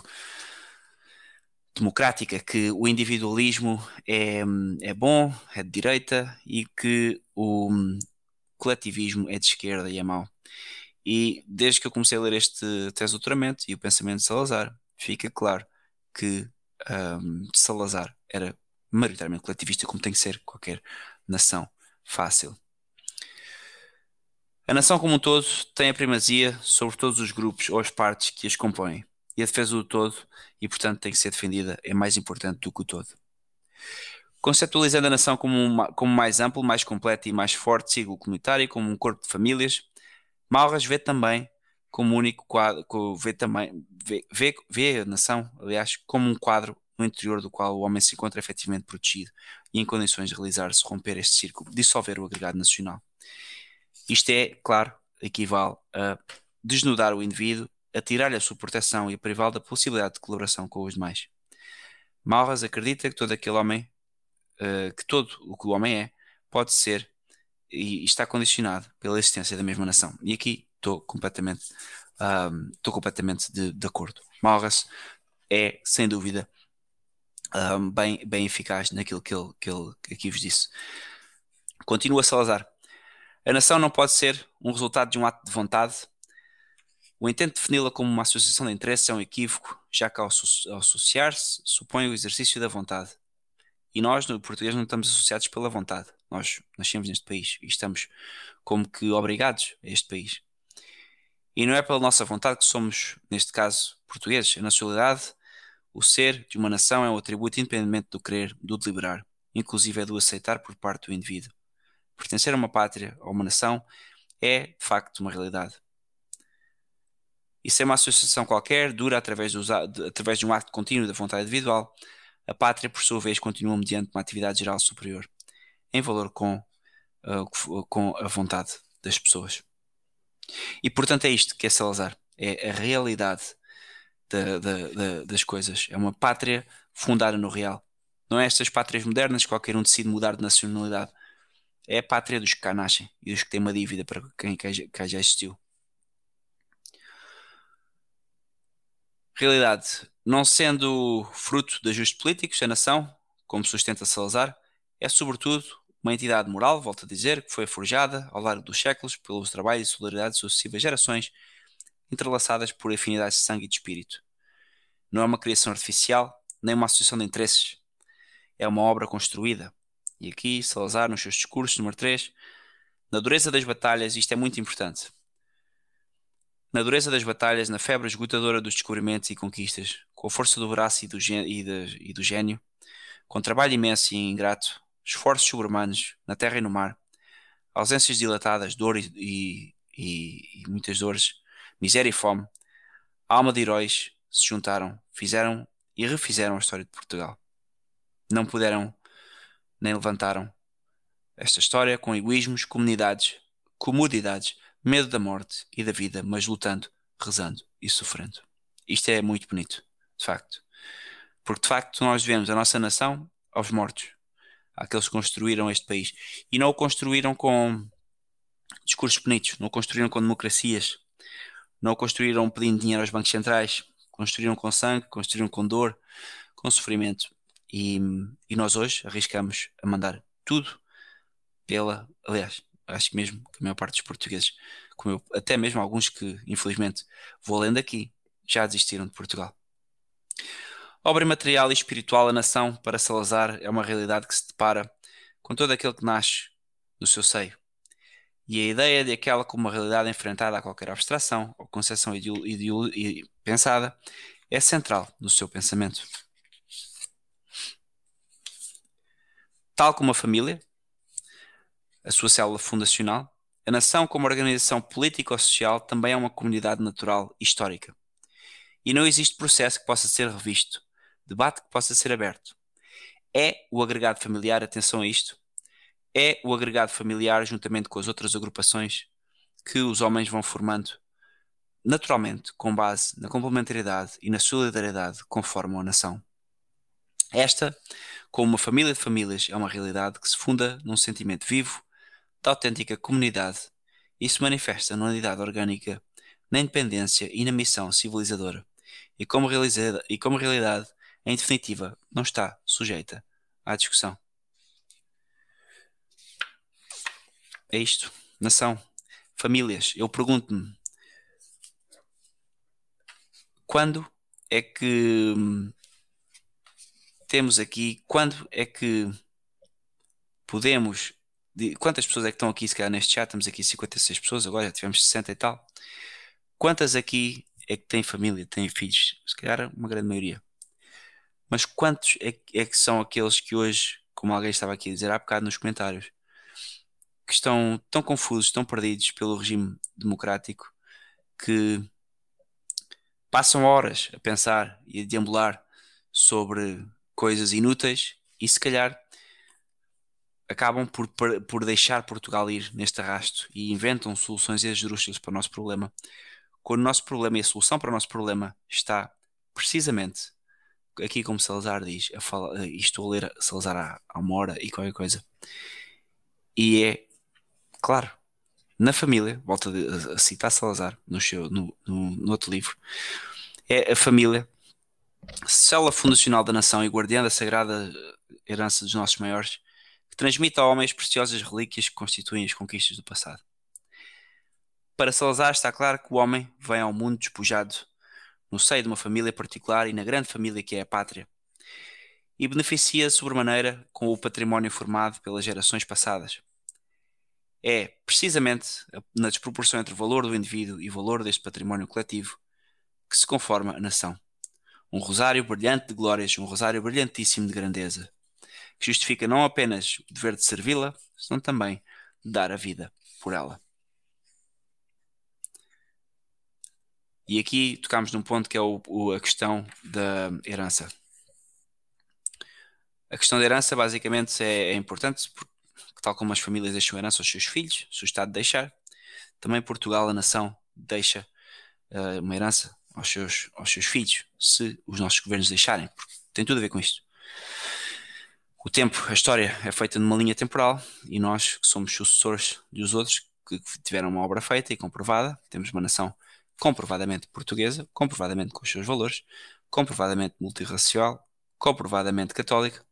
democrática, que o individualismo é, é bom, é de direita, e que o coletivismo é de esquerda e é mau. E desde que eu comecei a ler este tese de doutoramento e o pensamento de Salazar, fica claro que um, Salazar era maioritariamente coletivista, como tem que ser qualquer nação fácil. A nação como um todo tem a primazia sobre todos os grupos ou as partes que as compõem, e a defesa do todo, e portanto tem que ser defendida, é mais importante do que o todo. Conceptualizando a nação como, uma, como mais amplo, mais completo e mais forte, sigo comunitário, como um corpo de famílias, Malras vê também como único quadro, vê também, vê, vê, vê a nação, aliás, como um quadro no interior do qual o homem se encontra efetivamente protegido e em condições de realizar-se, romper este círculo, dissolver o agregado nacional. Isto é, claro, equivale a desnudar o indivíduo, a tirar-lhe a sua proteção e a privá-lo da possibilidade de colaboração com os demais. Malras acredita que todo aquele homem, uh, que todo o que o homem é, pode ser e está condicionado pela existência da mesma nação. E aqui estou completamente, um, estou completamente de, de acordo. Malras é, sem dúvida, um, bem, bem eficaz naquilo que ele, que ele aqui vos disse. Continua Salazar. A nação não pode ser um resultado de um ato de vontade. O intento de defini-la como uma associação de interesses é um equívoco, já que ao, associar-se supõe o exercício da vontade. E nós, no português, não estamos associados pela vontade. Nós nascemos neste país e estamos como que obrigados a este país. E não é pela nossa vontade que somos, neste caso, portugueses. A nacionalidade, o ser de uma nação é um atributo independente do querer, do deliberar, inclusive é do aceitar por parte do indivíduo. Pertencer a uma pátria ou uma nação é, de facto, uma realidade. E sem uma associação qualquer, dura através, de, através de um ato contínuo da vontade individual, a pátria, por sua vez, continua mediante uma atividade geral superior, em valor com, uh, com a vontade das pessoas. E portanto é isto que é Salazar, é a realidade da, da, da, das coisas, é uma pátria fundada no real. Não é estas pátrias modernas que qualquer um decide mudar de nacionalidade. É a pátria dos que cá nascem e dos que têm uma dívida para quem cá já existiu. Realidade. Não sendo fruto de ajustes políticos, a nação, como sustenta Salazar, é sobretudo uma entidade moral, volto a dizer, que foi forjada ao longo dos séculos pelos trabalhos e solidariedade de sucessivas gerações, entrelaçadas por afinidades de sangue e de espírito. Não é uma criação artificial, nem uma associação de interesses. É uma obra construída. E aqui, Salazar, nos seus discursos, número 3, na dureza das batalhas, isto é muito importante. Na dureza das batalhas, na febre esgotadora dos descobrimentos e conquistas, com a força do braço e do, e, de, e do gênio, com trabalho imenso e ingrato, esforços sobre-humanos na terra e no mar, ausências dilatadas, dor e, e, e, muitas dores, miséria e fome, alma de heróis se juntaram, fizeram e refizeram a história de Portugal. Não puderam nem levantaram esta história com egoísmos, comunidades, comodidades, medo da morte e da vida, mas lutando, rezando e sofrendo. Isto é muito bonito, de facto. Porque de facto nós vemos a nossa nação aos mortos, àqueles que construíram este país. E não o construíram com discursos bonitos, não o construíram com democracias, não o construíram pedindo dinheiro aos bancos centrais, construíram com sangue, construíram com dor, com sofrimento. E, e nós hoje arriscamos a mandar tudo pela. Aliás, acho que mesmo que a maior parte dos portugueses, eu, até mesmo alguns que, infelizmente, vou lendo aqui, já desistiram de Portugal. Obra material e espiritual, a nação, para Salazar, é uma realidade que se depara com todo aquele que nasce no seu seio. E a ideia de aquela como uma realidade enfrentada a qualquer abstração ou concepção pensada é central no seu pensamento. Tal como a família, a sua célula fundacional, a nação, como organização política ou social, também é uma comunidade natural e histórica. E não existe processo que possa ser revisto, debate que possa ser aberto. É o agregado familiar, atenção a isto, é o agregado familiar, juntamente com as outras agrupações que os homens vão formando naturalmente, com base na complementariedade e na solidariedade, conforme a nação. Esta, como uma família de famílias, é uma realidade que se funda num sentimento vivo da autêntica comunidade e se manifesta na unidade orgânica, na independência e na missão civilizadora, e como, e como realidade, em definitiva, não está sujeita à discussão. É isto. Nação. Famílias. Eu pergunto-me: quando é que hum, temos aqui, quando é que podemos de quantas pessoas é que estão aqui, se calhar neste chat, estamos aqui 56 pessoas, agora já tivemos 60 e tal. Quantas aqui é que têm família, têm filhos? Se calhar uma grande maioria. Mas quantos é, é que são aqueles que hoje, como alguém estava aqui a dizer há bocado nos comentários, que estão tão confusos, tão perdidos pelo regime democrático, que passam horas a pensar e a deambular sobre coisas inúteis e se calhar acabam por, por deixar Portugal ir neste arrasto e inventam soluções esdrúxulas para o nosso problema, quando o nosso problema e a solução para o nosso problema está precisamente aqui como Salazar diz, a falar, estou a ler Salazar há, há uma hora e qualquer coisa, e é claro, na família, volto a, a citar Salazar no, seu, no, no, no outro livro, é a família, célula fundacional da nação e guardiã da sagrada herança dos nossos maiores, transmite ao homem as preciosas relíquias que constituem as conquistas do passado. Para Salazar está claro que o homem vem ao mundo despojado no seio de uma família particular e na grande família que é a pátria, e beneficia sobremaneira com o património formado pelas gerações passadas. é precisamente na desproporção entre o valor do indivíduo e o valor deste património coletivo que se conforma a nação. Um rosário brilhante de glórias, um rosário brilhantíssimo de grandeza, que justifica não apenas o dever de servi-la, senão também de dar a vida por ela. E aqui tocamos num ponto que é o, o, a questão da herança. A questão da herança basicamente é, é importante porque, tal como as famílias deixam herança aos seus filhos, se o Estado deixar, também Portugal, a nação, deixa uh, uma herança aos seus, aos seus filhos, se os nossos governos deixarem. Porque tem tudo a ver com isto. O tempo, a história é feita numa linha temporal e nós, que somos sucessores dos outros, que tiveram uma obra feita e comprovada, temos uma nação comprovadamente portuguesa, comprovadamente com os seus valores, comprovadamente multirracial, comprovadamente católica,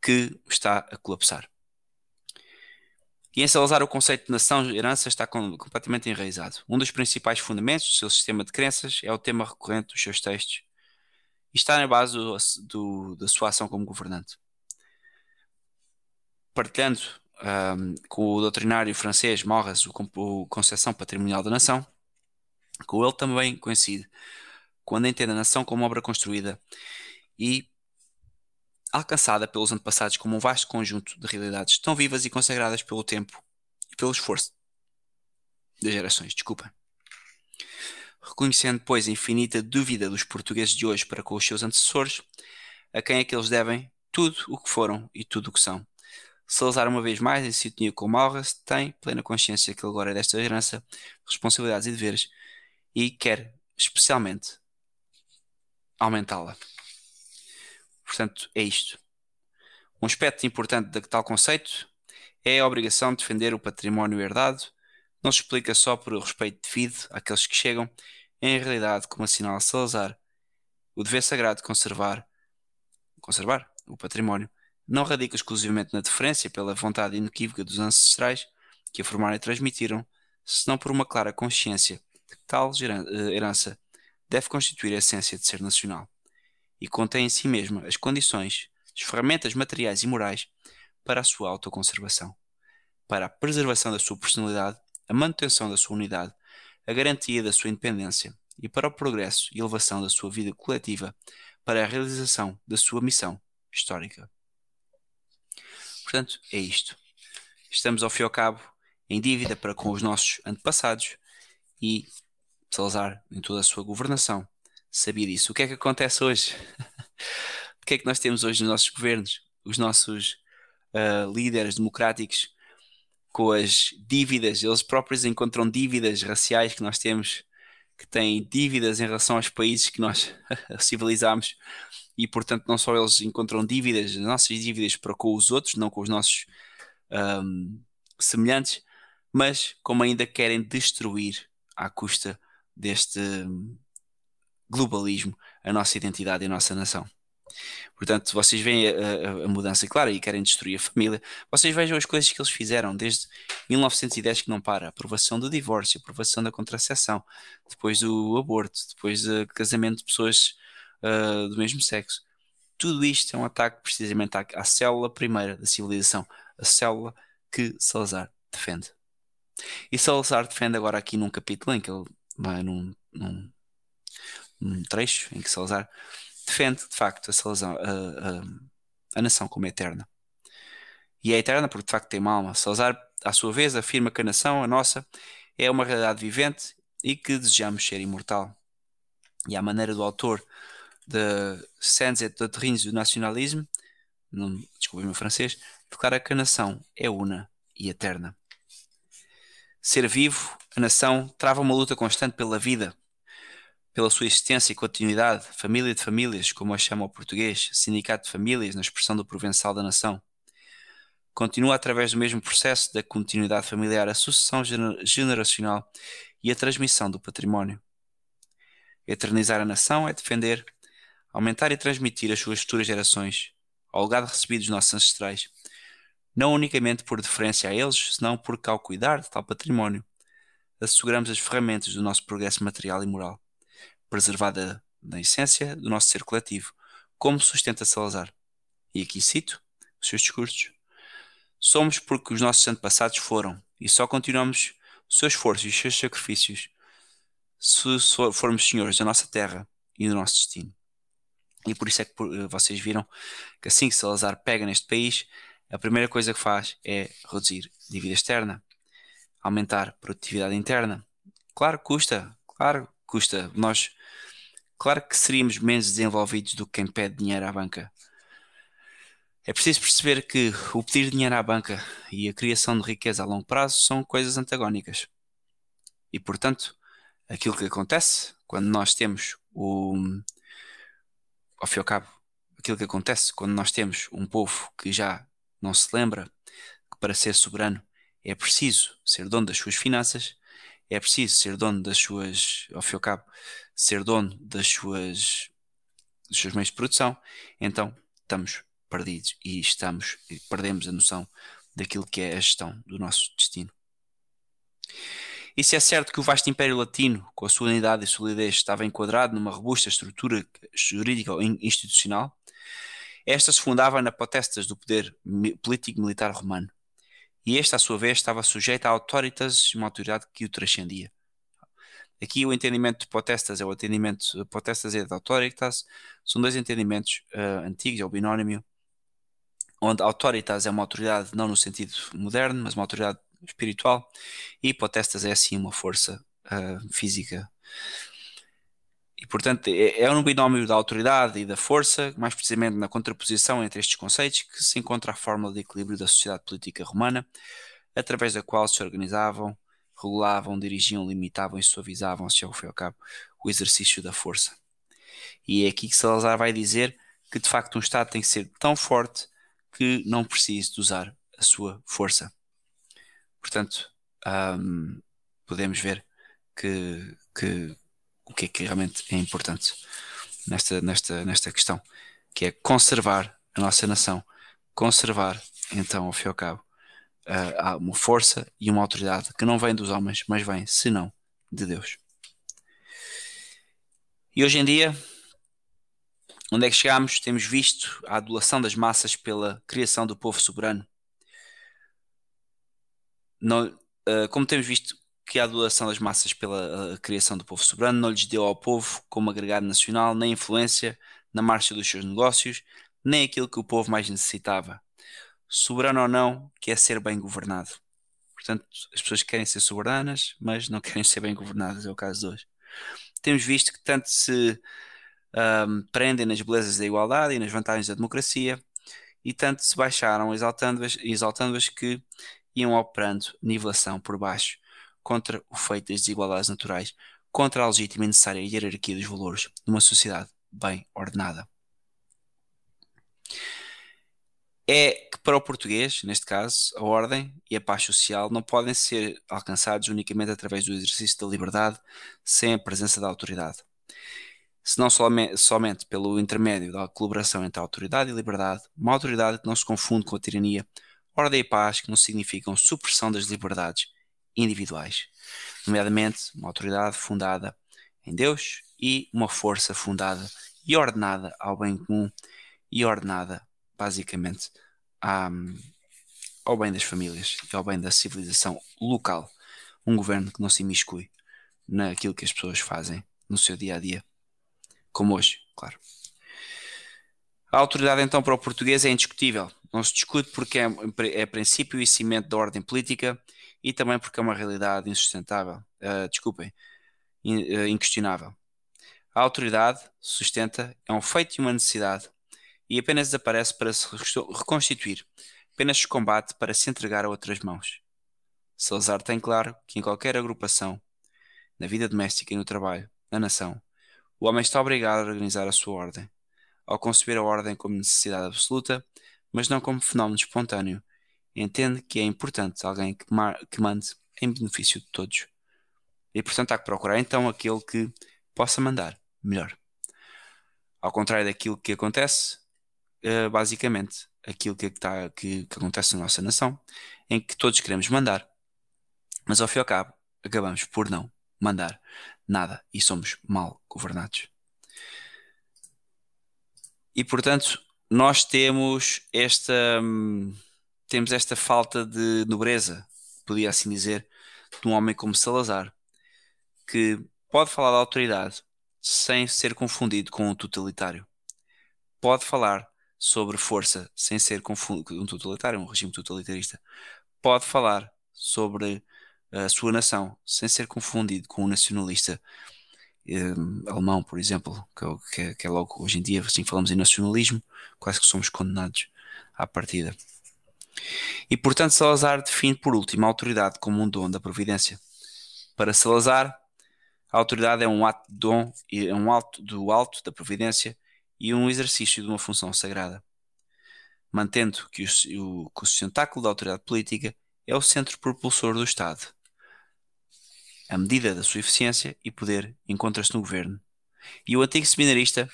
que está a colapsar. E em Salazar o conceito de nação e herança está completamente enraizado. Um dos principais fundamentos do seu sistema de crenças é o tema recorrente dos seus textos e está na base do, do, da sua ação como governante. Partilhando um, com o doutrinário francês Morras o, o Concepção Patrimonial da Nação, com ele também coincide quando entende a nação como obra construída e alcançada pelos antepassados como um vasto conjunto de realidades tão vivas e consagradas pelo tempo e pelo esforço das gerações. Desculpa. Reconhecendo, pois, a infinita dúvida dos portugueses de hoje para com os seus antecessores, a quem é que eles devem tudo o que foram e tudo o que são. Salazar, uma vez mais, em sintonia com Malras, tem plena consciência que ele agora é desta herança, responsabilidades e deveres e quer especialmente aumentá-la. Portanto, é isto. Um aspecto importante de tal conceito é a obrigação de defender o património herdado. Não se explica só por respeito devido àqueles que chegam, em realidade, como assinala Salazar, o dever sagrado de conservar, conservar o património não radica exclusivamente na deferência pela vontade inequívoca dos ancestrais que a formaram e transmitiram, senão por uma clara consciência Tal eh, herança deve constituir a essência de ser nacional e contém em si mesma as condições, as ferramentas materiais e morais para a sua autoconservação, para a preservação da sua personalidade, a manutenção da sua unidade, a garantia da sua independência e para o progresso e elevação da sua vida coletiva, para a realização da sua missão histórica. Portanto, é isto. Estamos ao fim e ao cabo em dívida para com os nossos antepassados e Salazar, em toda a sua governação, sabia disso. O que é que acontece hoje? <laughs> o que é que nós temos hoje nos nossos governos? Os nossos uh, líderes democráticos com as dívidas, eles próprios encontram dívidas raciais que nós temos, que têm dívidas em relação aos países que nós <laughs> civilizamos, e portanto não só eles encontram dívidas, nossas dívidas para com os outros, não com os nossos um, semelhantes, mas como ainda querem destruir à custa deste globalismo a nossa identidade e a nossa nação. Portanto, vocês veem a, a, mudança, claro, e querem destruir a família. Vocês vejam as coisas que eles fizeram desde 1910 que não para. Aprovação do divórcio, aprovação da contracepção, depois do aborto, depois do casamento de pessoas uh, do mesmo sexo. Tudo isto é um ataque precisamente à, à célula primeira da civilização, a célula que Salazar defende. E Salazar defende agora aqui num capítulo em que ele vai num, num, num trecho em que Salazar defende de facto a, Salazar, a, a, a nação como eterna. E é eterna porque de facto tem uma alma. Salazar, à sua vez, afirma que a nação, a nossa, é uma realidade vivente e que desejamos ser imortal. E à maneira do autor de Sans et Doctrines do Nacionalisme, desculpe meu francês, declara que a nação é una e eterna. Ser vivo, a nação trava uma luta constante pela vida, pela sua existência e continuidade, família de famílias, como a chama o português, sindicato de famílias, na expressão do provençal da nação. Continua através do mesmo processo da continuidade familiar a sucessão generacional e a transmissão do património. Eternizar a nação é defender, aumentar e transmitir as suas futuras gerações, ao legado recebido dos nossos ancestrais, não unicamente por deferência a eles, senão porque, ao cuidar de tal património, asseguramos as ferramentas do nosso progresso material e moral, preservada na essência do nosso ser coletivo, como sustenta Salazar. E aqui cito os seus discursos. Somos porque os nossos antepassados foram e só continuamos o seu esforço e os seus sacrifícios se formos senhores da nossa terra e do nosso destino. E por isso é que vocês viram que assim que Salazar pega neste país, a primeira coisa que faz é reduzir dívida externa, aumentar produtividade interna. Claro que custa, claro que custa. Nós, claro que seríamos menos desenvolvidos do que quem pede dinheiro à banca. É preciso perceber que o pedir dinheiro à banca e a criação de riqueza a longo prazo são coisas antagónicas. E, portanto, aquilo que acontece quando nós temos o. Ao fim e ao cabo, aquilo que acontece quando nós temos um povo que já não se lembra que para ser soberano é preciso ser dono das suas finanças, é preciso ser dono das suas, ao fim e ao cabo, ser dono das suas, dos seus meios de produção, então estamos perdidos e estamos e perdemos a noção daquilo que é a gestão do nosso destino. E se é certo que o vasto Império Latino, com a sua unidade e solidez, estava enquadrado numa robusta estrutura jurídica institucional, esta se fundava na potestas do poder político-militar romano. E esta, a sua vez, estava sujeita a autoritas, uma autoridade que o transcendia. Aqui o entendimento de potestas é o entendimento potestas e de autoritas, são dois entendimentos uh, antigos, é o binónimo, onde autoritas é uma autoridade não no sentido moderno, mas uma autoridade espiritual, e potestas é assim uma força uh, física e, portanto, é, é um binómio da autoridade e da força, mais precisamente na contraposição entre estes conceitos, que se encontra a fórmula de equilíbrio da sociedade política romana, através da qual se organizavam, regulavam, dirigiam, limitavam e suavizavam, se ao fim e ao cabo, o exercício da força. E é aqui que Salazar vai dizer que, de facto, um Estado tem que ser tão forte que não precise de usar a sua força. Portanto, um, podemos ver que, que o que é que realmente é importante nesta, nesta, nesta questão, que é conservar a nossa nação, conservar, então, ao fim e ao cabo, uh, uma força e uma autoridade que não vem dos homens, mas vem, senão, de Deus. E hoje em dia, onde é que chegamos? Temos visto a adulação das massas pela criação do povo soberano. Não, uh, como temos visto que a adoração das massas pela criação do povo soberano não lhes deu ao povo, como agregado nacional, nem influência na marcha dos seus negócios, nem aquilo que o povo mais necessitava. Soberano ou não, quer ser bem governado. Portanto, as pessoas querem ser soberanas, mas não <laughs> querem ser bem governadas, é o caso de hoje. Temos visto que tanto se um, prendem nas belezas da igualdade e nas vantagens da democracia, e tanto se baixaram, exaltando-as exaltando que iam operando nivelação por baixo contra o feito das desigualdades naturais, contra a legítima e necessária hierarquia dos valores numa sociedade bem ordenada. É que para o português, neste caso, a ordem e a paz social não podem ser alcançados unicamente através do exercício da liberdade sem a presença da autoridade. Senão somente, somente pelo intermédio da colaboração entre a autoridade e a liberdade, uma autoridade que não se confunde com a tirania, ordem e paz que não significam supressão das liberdades individuais, nomeadamente uma autoridade fundada em Deus e uma força fundada e ordenada ao bem comum e ordenada basicamente ao bem das famílias e ao bem da civilização local. Um governo que não se imiscui naquilo que as pessoas fazem no seu dia a dia, como hoje, claro. A autoridade então para o português é indiscutível. Não se discute porque é, é princípio e cimento da ordem política e também porque é uma realidade insustentável, uh, desculpem, in, uh, inquestionável. A autoridade sustenta é um feito e uma necessidade e apenas desaparece para se reconstituir, apenas se combate para se entregar a outras mãos. Salazar tem claro que em qualquer agrupação, na vida doméstica e no trabalho, na nação, o homem está obrigado a organizar a sua ordem, ao conceber a ordem como necessidade absoluta, mas não como fenómeno espontâneo entende que é importante alguém que, que mande em benefício de todos. E portanto há que procurar então aquele que possa mandar melhor. Ao contrário daquilo que acontece, uh, basicamente, aquilo que, está, que, que, acontece na nossa nação, em que todos queremos mandar, mas ao fim e ao cabo acabamos por não mandar nada e somos mal governados. E portanto, nós temos esta. Hum, temos esta falta de nobreza, podia assim dizer, de um homem como Salazar, que pode falar da autoridade sem ser confundido com um totalitário. Pode falar sobre força sem ser confundido com um totalitário, um regime totalitarista. Pode falar sobre a sua nação sem ser confundido com um nacionalista um, alemão, por exemplo, que, é, que, é logo hoje em dia, assim falamos em nacionalismo, quase que somos condenados à partida. E portanto, Salazar define por último a autoridade como um dom da providência. Para Salazar, a autoridade é um ato de dom, é um ato do alto da providência e um exercício de uma função sagrada. Mantendo que o, que o sustentáculo da autoridade política é o centro propulsor do Estado. A medida da sua eficiência e poder encontra-se no governo. E o antigo seminarista,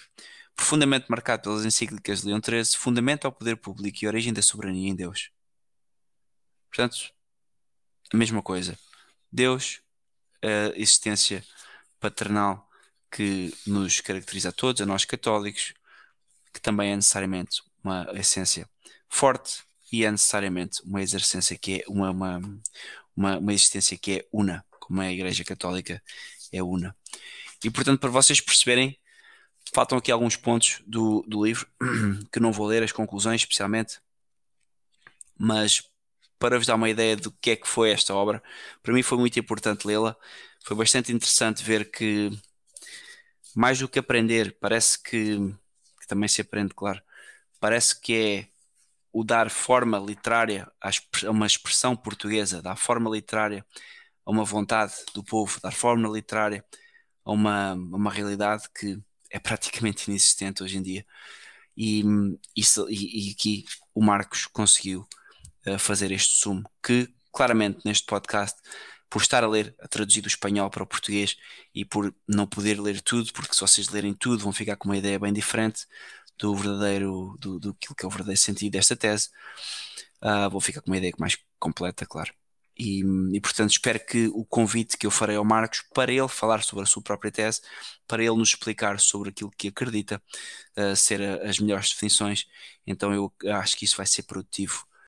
profundamente marcado pelas encíclicas de Leão XIII, fundamenta o poder público e origem da soberania em Deus. Portanto, a mesma coisa. Deus, a existência paternal que nos caracteriza a todos, a nós católicos, que também é necessariamente uma essência forte e é necessariamente uma exercência que é uma, uma, uma, uma existência que é una, como a Igreja Católica é una. E portanto, para vocês perceberem, faltam aqui alguns pontos do, do livro <clears throat> que não vou ler, as conclusões especialmente, mas para vos dar uma ideia do que é que foi esta obra, para mim foi muito importante lê-la. Foi bastante interessante ver que, mais do que aprender, parece que, que também se aprende, claro, parece que é o dar forma literária a uma expressão portuguesa, dar forma literária a uma vontade do povo, dar forma literária a uma, a uma realidade que é praticamente inexistente hoje em dia. E, e, e aqui o Marcos conseguiu fazer este sumo, que claramente neste podcast, por estar a ler, a traduzir do espanhol para o português e por não poder ler tudo, porque se vocês lerem tudo vão ficar com uma ideia bem diferente do verdadeiro, do, do que é o verdadeiro sentido desta tese, uh, vou ficar com uma ideia mais completa, claro. E, e, portanto espero que o convite que eu farei ao Marcos para ele falar sobre a sua própria tese, para ele nos explicar sobre aquilo que acredita uh, ser a, as melhores definições, então eu acho que isso vai ser produtivo